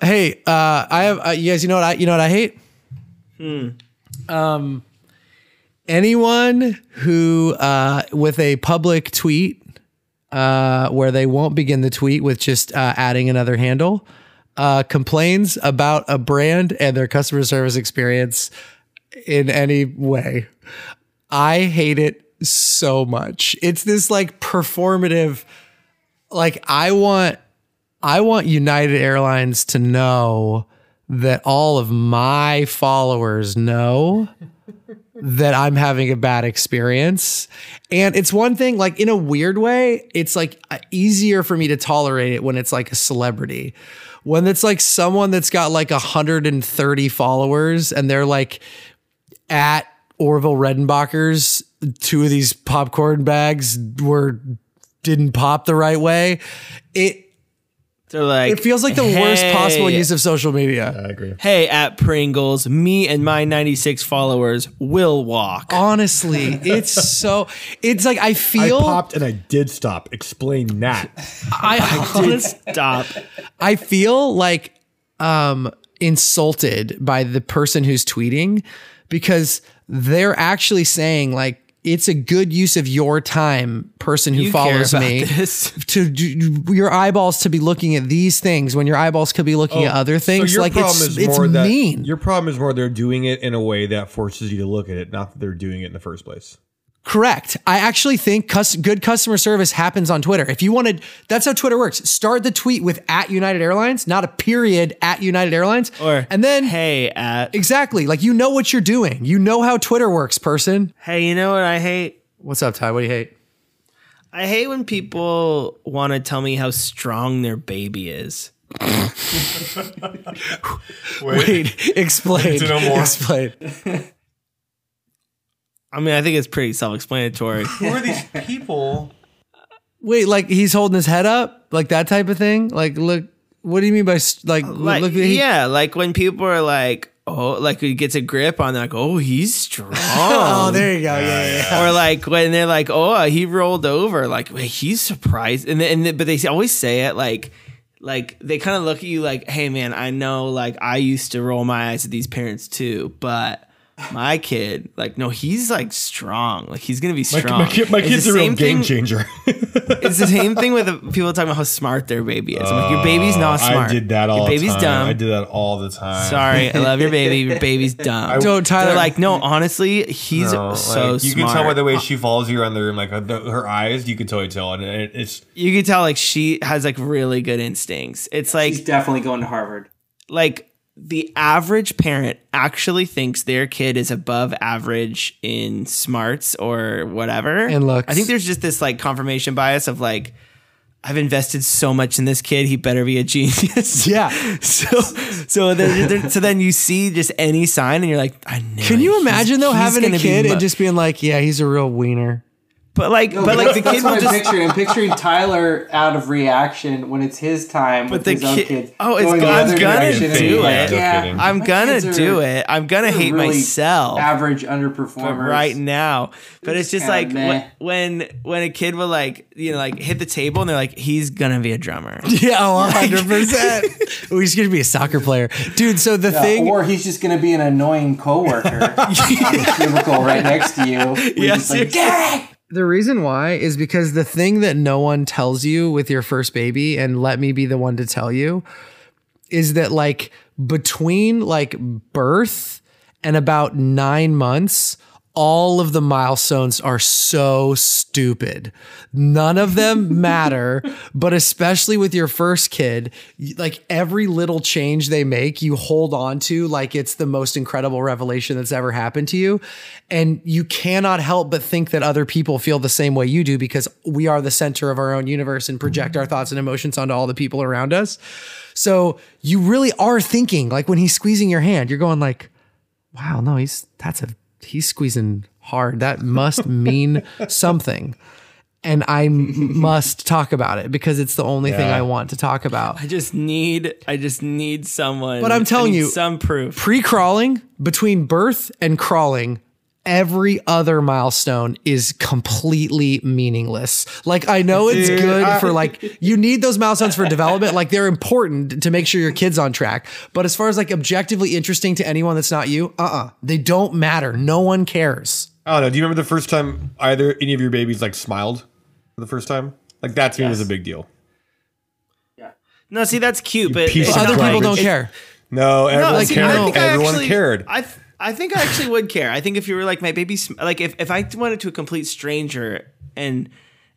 Hey, uh, I have uh, you guys. You know what I? You know what I hate? Hmm. Um, anyone who uh, with a public tweet uh, where they won't begin the tweet with just uh, adding another handle uh, complains about a brand and their customer service experience in any way. I hate it so much. It's this like performative. Like I want I want United Airlines to know that all of my followers know that I'm having a bad experience. And it's one thing, like in a weird way, it's like uh, easier for me to tolerate it when it's like a celebrity. When it's like someone that's got like 130 followers and they're like at Orville Redenbacher's, two of these popcorn bags were didn't pop the right way. It They're like, it feels like the worst possible use of social media. I agree. Hey, at Pringles, me and my 96 followers will walk. Honestly, it's so. It's like I I feel. I, popped and I did stop. Explain that. I, honest- Stop. I feel like um insulted by the person who's tweeting because they're actually saying like it's a good use of your time, person who You follows me. this. To do, your eyeballs to be looking at these things when your eyeballs could be looking at oh, other things. Oh, So your like problem it's is it's more that mean. your problem is more they're doing it in a way that forces you to look at it, not that they're doing it in the first place. Correct. I actually think cus- good customer service happens on Twitter. If you wanted, that's how Twitter works. Start the tweet with at United Airlines, not a period at United Airlines. Or, and then hey, at, exactly like you know what you're doing. You know how Twitter works, person. hey, you know what I hate? What's up, Ty? What do you hate? I hate when people want to tell me how strong their baby is. Wait, explain. to know more. Explain. I mean, I think it's pretty self-explanatory. Who are these people? Wait, like he's holding his head up, like that type of thing. Like, look. What do you mean by like? Oh, like, look, he, yeah, like when people are like, oh, like he gets a grip on, like, oh, he's strong. Oh, there you go. Yeah, yeah. or like when they're like, "Oh, he rolled over," like wait, he's surprised, and then, and then- but they always say it like, like they kind of look at you like, "Hey, man, I know, like I used to roll my eyes at these parents too, but my kid, like, no, he's like strong, like he's gonna be strong." my, kid, my kid's a real game thing- changer. It's the same thing with people talking about how smart their baby is. I'm like, your baby's not oh, smart. I did that all Your baby's the time. dumb. I did that all the time. Sorry, I love your baby. Your baby's dumb. Don't, Tyler. They're like, no, honestly, he's No, so like, you smart. can tell by the way she follows you around the room, like her, the, her eyes. You can totally tell, and it, it's you can tell like she has like really good instincts. It's like He's definitely going to Harvard. like the average parent actually thinks their kid is above average in smarts or whatever. And looks. I think there's just this like confirmation bias of like I've invested so much in this kid, he better be a genius. Yeah. So so then so then you see just any sign and you're like, I know. Can you imagine though having a kid mu- and just being like, yeah, he's a real wiener. But like but like the That's kid what will I'm just picturing. I'm picturing Tyler out of reaction when it's his time with the his own kid- kids. oh, it's going the gonna- I'm gonna direction and do it. like, No Yeah. I'm my gonna kids are- do it. I'm gonna hate really myself. Average underperformer right now. But it's just like meh. when when a kid will like you know like hit the table and they're like he's gonna be a drummer. Yeah, oh, 100%. oh, he's going to be a soccer player. Dude, so the Yeah, thing. or he's just going to be an annoying coworker on the cubicle right next to you. We're Yes, just like, yes. The reason why is because the thing that no one tells you with your first baby, and let me be the one to tell you, is that like between like birth and about nine months, all of the milestones are so stupid. None of them matter, but especially with your first kid, like every little change they make, you hold on to like it's the most incredible revelation that's ever happened to you. And you cannot help but think that other people feel the same way you do because we are the center of our own universe and project our mm-hmm. thoughts and emotions onto all the people around us. So you really are thinking like when he's squeezing your hand, you're going like, wow, no, he's that's a he's squeezing hard. That must mean something. And I must talk about it because it's the only thing I want to talk about. I just need I just need someone. But I'm telling you- some proof. Pre crawling, between birth and crawling, every other milestone is completely meaningless. Like, I know it's Dude, good I- for like, you need those milestones for development. Like, they're important to make sure your kid's on track. But as far as like objectively interesting to anyone that's not you, uh uh they don't matter. No one cares. I don't know. Do you remember the first time either any of your babies like smiled for the first time? Like that to me was a big deal. Yeah. No, see that's cute, but piece Other not people don't care. No, everyone like, cared. I think everyone actually, cared. I th- I think I actually would care. I think if you were like my baby, sm- like if, if I went to a complete stranger and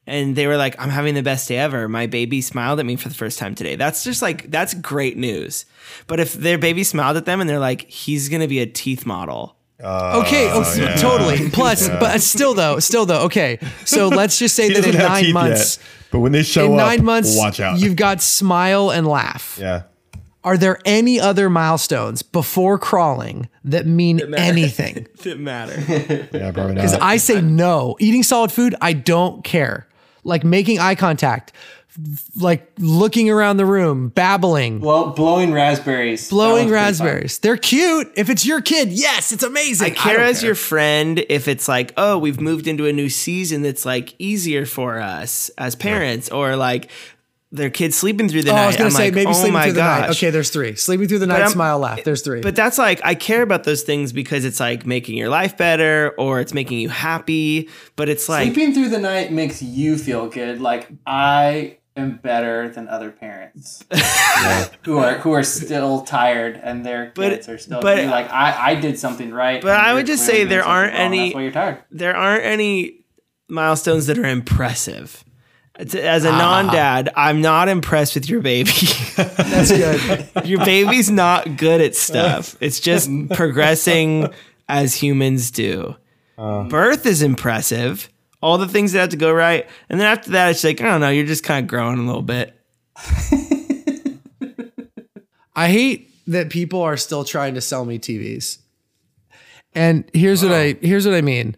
and they were like, "I'm having the best day ever," my baby smiled at me for the first time today. That's just like that's great news. But if their baby smiled at them and they're like, "He's gonna be a teeth model," uh, Okay, oh, yeah. totally. Plus, but still though, still though. Okay, so let's just say that in nine months, yet, but when they show in up, nine months, watch out. you've got smile and laugh. yeah. Are there any other milestones before crawling that mean anything? that matter. Yeah, probably Because. I say no. Eating solid food, I don't care. Like making eye contact, like looking around the room, babbling, Blow, blowing raspberries. Blowing one's pretty fun. raspberries. They're cute. If it's your kid, yes, it's amazing. I care don't as your friend if it's like, oh, we've moved into a new season that's like easier for us as parents, or like their kids sleeping through the Oh, night. I was gonna I'm say like, maybe oh sleeping my through the gosh. night. Okay, there's three. Sleeping through the night, I'm- smile, laugh. There's three. But that's like I care about those things because it's like making your life better or it's making you happy. But it's like Sleeping through the night makes you feel good. Like I am better than other parents who are who are still tired and their But- kids are still. but- you're like I, I did something right. But I would just say there aren't wrong. any- That's why you're tired. there aren't any milestones that are impressive. It's- As Ah. a non-dad, I'm not impressed with your baby. that's good. your baby's not good at stuff. It's just progressing as humans do. Uh. Birth is impressive. all the things that have to go right. And then after that, it's like, I don't know, you're just kind of growing a little bit. I hate that people are still trying to sell me TVs. And here's what I here's what I mean.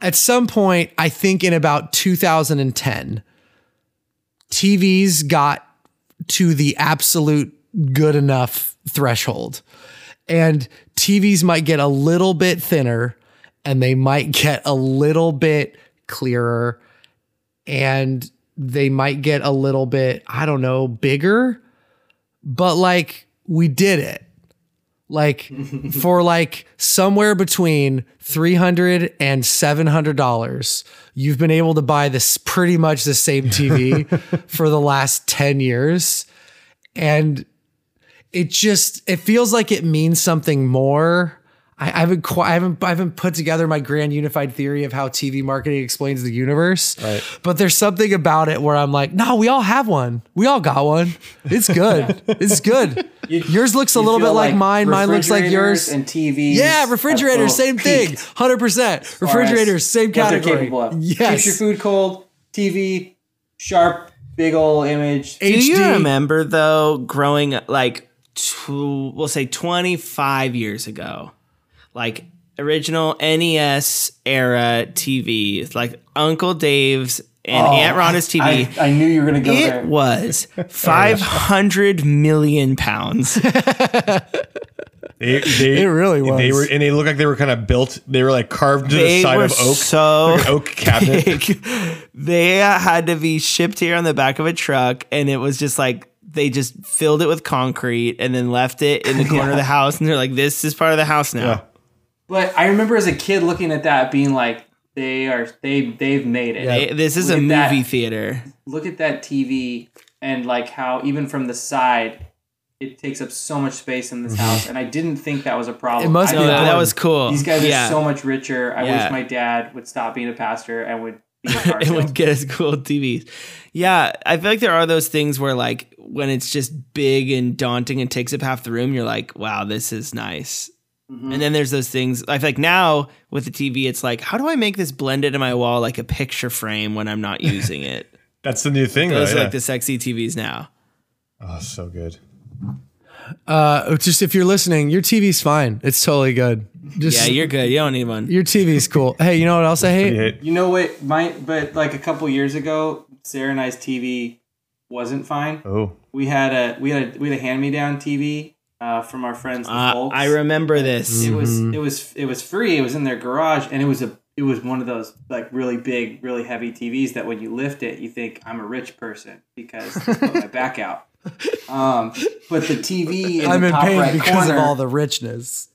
At some point, I think in about 2010, TVs got to the absolute good enough threshold. And TVs might get a little bit thinner and they might get a little bit clearer and they might get a little bit, I don't know, bigger but like we did it like for like somewhere between 300 and 700 dollars you've been able to buy this pretty much the same tv for the last 10 years. And it just it feels like it means something more I, I haven't quite, I haven't I haven't put together my grand unified theory of how TV marketing explains the universe. Right. But there's something about it where I'm like, no, we all have one. We all got one. It's good. it's good. yours looks a little bit feel like, mine. Mine looks like yours. And TVs. yeah, have refrigerators, both same thing. Hundred percent. as far as Refrigerators, same category. capable of. Yes. Keeps your food cold. TV, sharp, big old image. Do you remember though growing like tw- we'll say 25 years ago, like original NES era TV, like Uncle Dave's and oh, Aunt Rhonda's TV. Oh, I, I knew you were gonna go it there. was 500 million pounds. They, they, It really was. They were, and they look like they were kind of built. They were like carved to the side were of oak, so like oak cabinet. big. They had to be shipped here on the back of a truck, and it was just like they just filled it with concrete and then left it in the corner of the house, and they're like, "This is part of the house now." Yeah. But I remember as a kid looking at that, being like, "They are they they've made it." They- this is Look a at that. movie theater. Look at that TV and like how even from the side, it takes up so much space in this mm-hmm. house, and I didn't think that was a problem. It must I be No, that, that was cool. These guys yeah. are so much richer. I Yeah. wish my dad would stop being a pastor and would be a car it would get us cool TVs. Yeah, I feel like there are those things where like when it's just big and daunting and takes up half the room, you're like, wow, this is nice. Mm-hmm. And then there's those things. I feel like now with the TV, it's like, how do I make this blend into my wall like a picture frame when I'm not using it? That's the new thing. Those though, are yeah. like the sexy TVs now. oh, so good. Uh, just if you're listening, your TV's fine. It's totally good. Just Yeah, you're good. You don't need one. your TV's cool. Hey, you know what else I hate? You hate- You know what? My but like a couple years ago, Sarah and I's TV wasn't fine. Oh, We had a we had a we had a hand me down TV uh, from our friends. The Uh, Folks. I remember this. It was it was it was free. It was in their garage, and it was a it was one of those like really big, really heavy TVs that when you lift it, you think I'm a rich person because I put my back out. Um, but the TV in I'm the in top pain right because corner, of all the richness.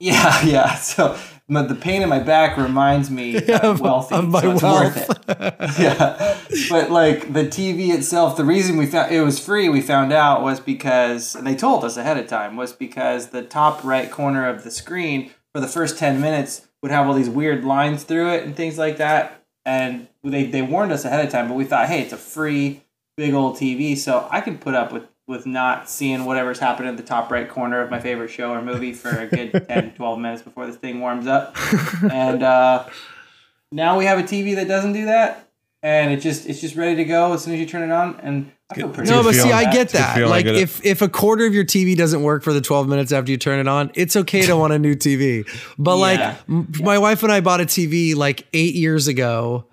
yeah, yeah. So, but the pain in my back reminds me Of- wealthy, of my so it's wealth. worth it. yeah, but like the TV itself, the reason we found it was free, we found out was because, and they told us ahead of time, was because the top right corner of the screen for the first ten minutes would have all these weird lines through it and things like that, and they they warned us ahead of time, but we thought, hey, it's a free big old TV, so I can put up with with not seeing whatever's happening in the top right corner of my favorite show or movie for a good 10, 12 minutes before this thing warms up. And uh, now we have a TV that doesn't do that, and it just it's just ready to go as soon as you turn it on. And I feel pretty No, but see, feeling. I get It's a good that. feeling. Like, if if a quarter of your TV doesn't work for the 12 minutes after you turn it on, it's okay to want a new TV. But like, Yeah. my wife and I bought a TV like eight years ago,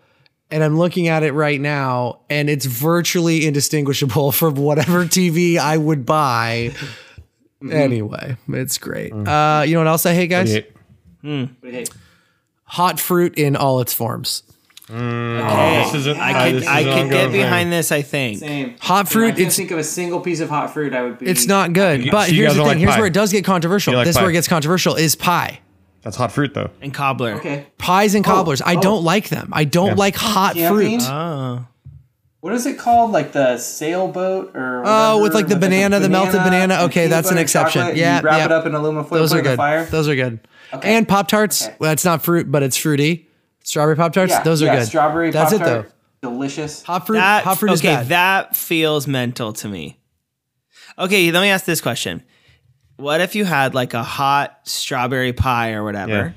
and I'm looking at it right now, and it's virtually indistinguishable from whatever TV I would buy. Mm-hmm. Anyway, it's great. Mm. Uh, you know what else I hate, guys? You hate- But hey, Hot fruit in all its forms. Okay. this isn't- I uh, could this is I an could get ongoing thing. behind this. I think. same Hot fruit. I can't it's think of a single piece of hot fruit I would be. it's not good. But so here's the thing. like Here's pie? where it does get controversial. Like this is where it gets controversial. Is pie. That's hot fruit though. And cobbler. okay. pies and oh. cobblers. I oh. don't like them. I don't Yeah. like hot Camping? fruit. Oh. What is it called? Like the sailboat or Oh, with, like, the with, a banana, the melted banana. Okay, that's an exception. Yeah, you wrap yeah. it up in aluminum foil, Those are it in the good. fire. Those are good. Okay. And Pop Tarts. Okay. Well, it's not fruit, but it's fruity. Strawberry Pop Tarts. yeah, Those are good. Strawberry That's it Pop-Tart, though. Delicious. Hot fruit. That, hot fruit is okay, bad. that feels mental to me. Okay, let me ask this question. What if you had like a hot strawberry pie or whatever, Yeah.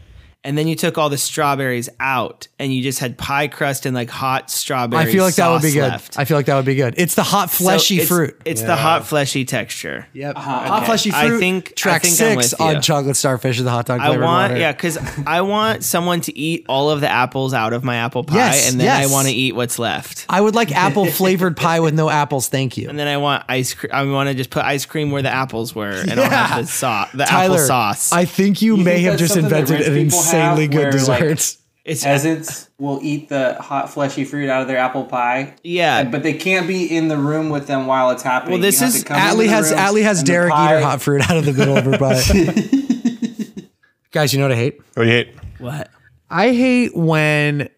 And then you took all the strawberries out and you just had pie crust and like hot strawberry. I feel like that would be good. Left. I feel like that would be good. It's the hot So fleshy it's- fruit. It's the hot fleshy texture. Yep. Uh-huh. Hot Okay. fleshy I fruit. think- I track think I'm six with on you. chocolate starfish and the hot dog I want water. yeah, because I want someone to eat all of the apples out of my apple pie, Yes, and then yes. I want to eat what's left. I would like apple flavored pie with no apples. Thank you. And then I want ice cream. I want to just put ice cream where the apples were, and I'll have the sauce, the Tyler, apple sauce. I think you, You may think have just invented an people insanely good where, like, it's Peasants will eat the hot fleshy fruit out of their apple pie. yeah, but they can't be in the room with them while it's happening. Well, this You is- to come into Atlee has room Atlee has Derek eat her hot fruit out of the middle of her pie. Guys, you know what I hate? What do you hate? what? I hate when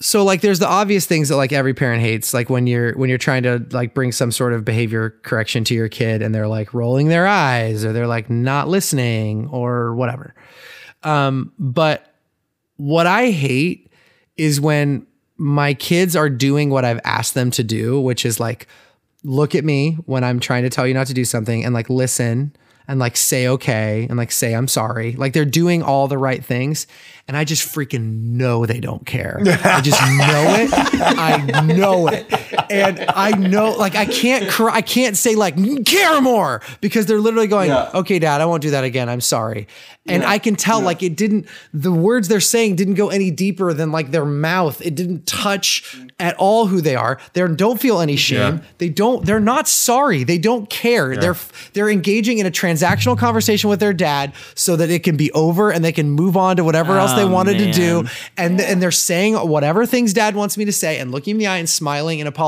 so like there's the obvious things that like every parent hates like when you're when you're trying to like bring some sort of behavior correction to your kid and they're like rolling their eyes or they're like not listening or whatever. Um but what I hate is when my kids are doing what I've asked them to do, which is like look at me when I'm trying to tell you not to do something and like listen and like say okay and like say I'm sorry. Like they're doing all the right things and I just freaking know they don't care. I just know it. I know it. And I know like I can't cr- I can't say like care more because they're literally going, Yeah. "Okay, dad, I won't do that again. I'm sorry." And I can tell like it didn't the words they're saying didn't go any deeper than like their mouth. It didn't touch at all who they are. They don't feel any shame. Yeah. They don't they're not sorry. They don't care. They're they're engaging in a transactional conversation with their dad so that it can be over and they can move on to whatever else they Oh, wanted to do. man. And and they're saying whatever things dad wants me to say and looking me in the eye and smiling and apologizing.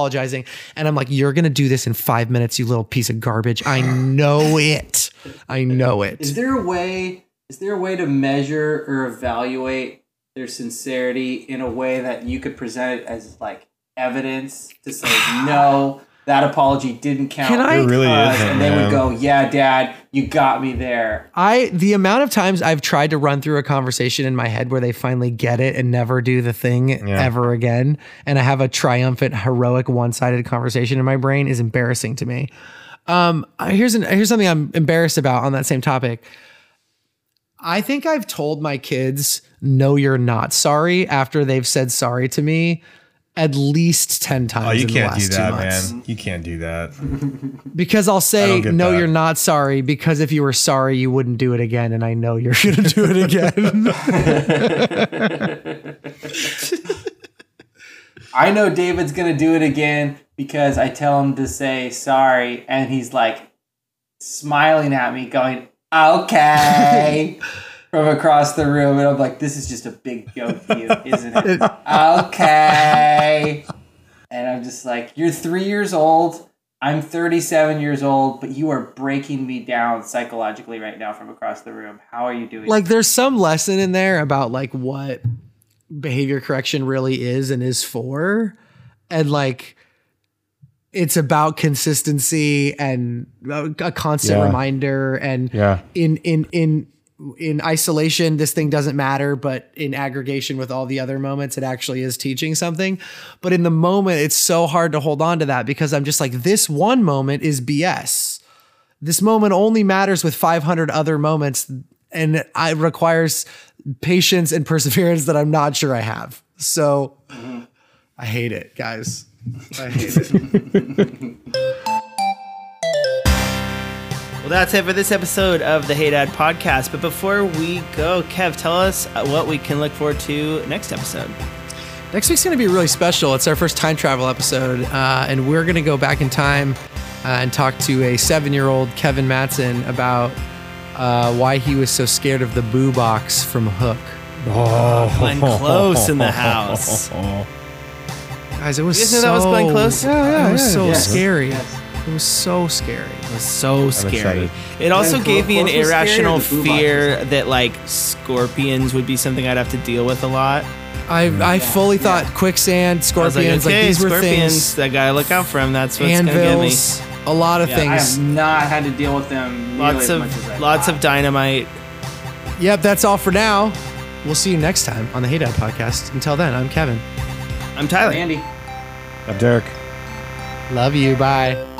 And I'm like, "You're going to do this in 5 minutes, you little piece of garbage. I know it. I know it. Is there a way? Is there a way to measure or evaluate their sincerity in a way that you could present it as like evidence to say no, that apology didn't count? Can I- It really because," isn't, And they would go, "Yeah, Dad, you got me there." I the amount of times I've tried to run through a conversation in my head where they finally get it and never do the thing Yeah. ever again, and I have a triumphant, heroic, one-sided conversation in my brain is embarrassing to me. Um, here's an here's something I'm embarrassed about on that same topic. I think I've told my kids, "No, you're not sorry," after they've said sorry to me at least ten oh, times Oh, you in can't last do that, two months. man. You can't do that. Because I'll say, no, that. you're not sorry. Because if you were sorry, you wouldn't do it again. And I know you're going to do it again. I know David's gonna do it again because I tell him to say sorry, and he's like smiling at me, going, "Okay." From across the room, and I'm like, "This is just a big joke to you, isn't it?" okay. And I'm just like, "You're three years old. I'm 37 years old, but you are breaking me down psychologically right now from across the room. How are you doing?" like there's some lesson in there about like what behavior correction really is and is for. And like, it's about consistency and a a constant Yeah. reminder. And Yeah. in, in, in, in isolation, this thing doesn't matter, but in aggregation with all the other moments, it actually is teaching something. But in the moment, it's so hard to hold on to that because I'm just like, this one moment is BS. This moment only matters with 500 other moments, and it requires patience and perseverance that I'm not sure I have. So mm-hmm. I hate it, guys. I hate it. Well, that's it for this episode of the Hey Dad podcast. But before we go, Kev, tell us uh, what we can look forward to next episode. Next week's going to be really special. It's our first time travel episode, uh, and we're going to go back in time uh, and talk to a seven year old Kevin Matson about uh, why he was so scared of the boo box from Hook. Glenn Close in the house. Guys, it was You guys know so, that was Glenn Close? Yeah, yeah, it was so Yes. scary. Yes. It was so scary. It was so scary. It also gave me an Close was scary or irrational the boo box fear that like scorpions would be something I'd have to deal with a lot. I, mm. I fully thought quicksand, scorpions, like, like, okay, these were things, that guy look out for him. That's what's gonna get me. a lot of Yeah, I things. have not had to deal with them nearly Lots as of much as I lots thought. of dynamite. Yep, that's all for now. We'll see you next time on the Hey Dad podcast. Until then, I'm Kevin. I'm Tyler. Andy. I'm Derek. Love you. Bye.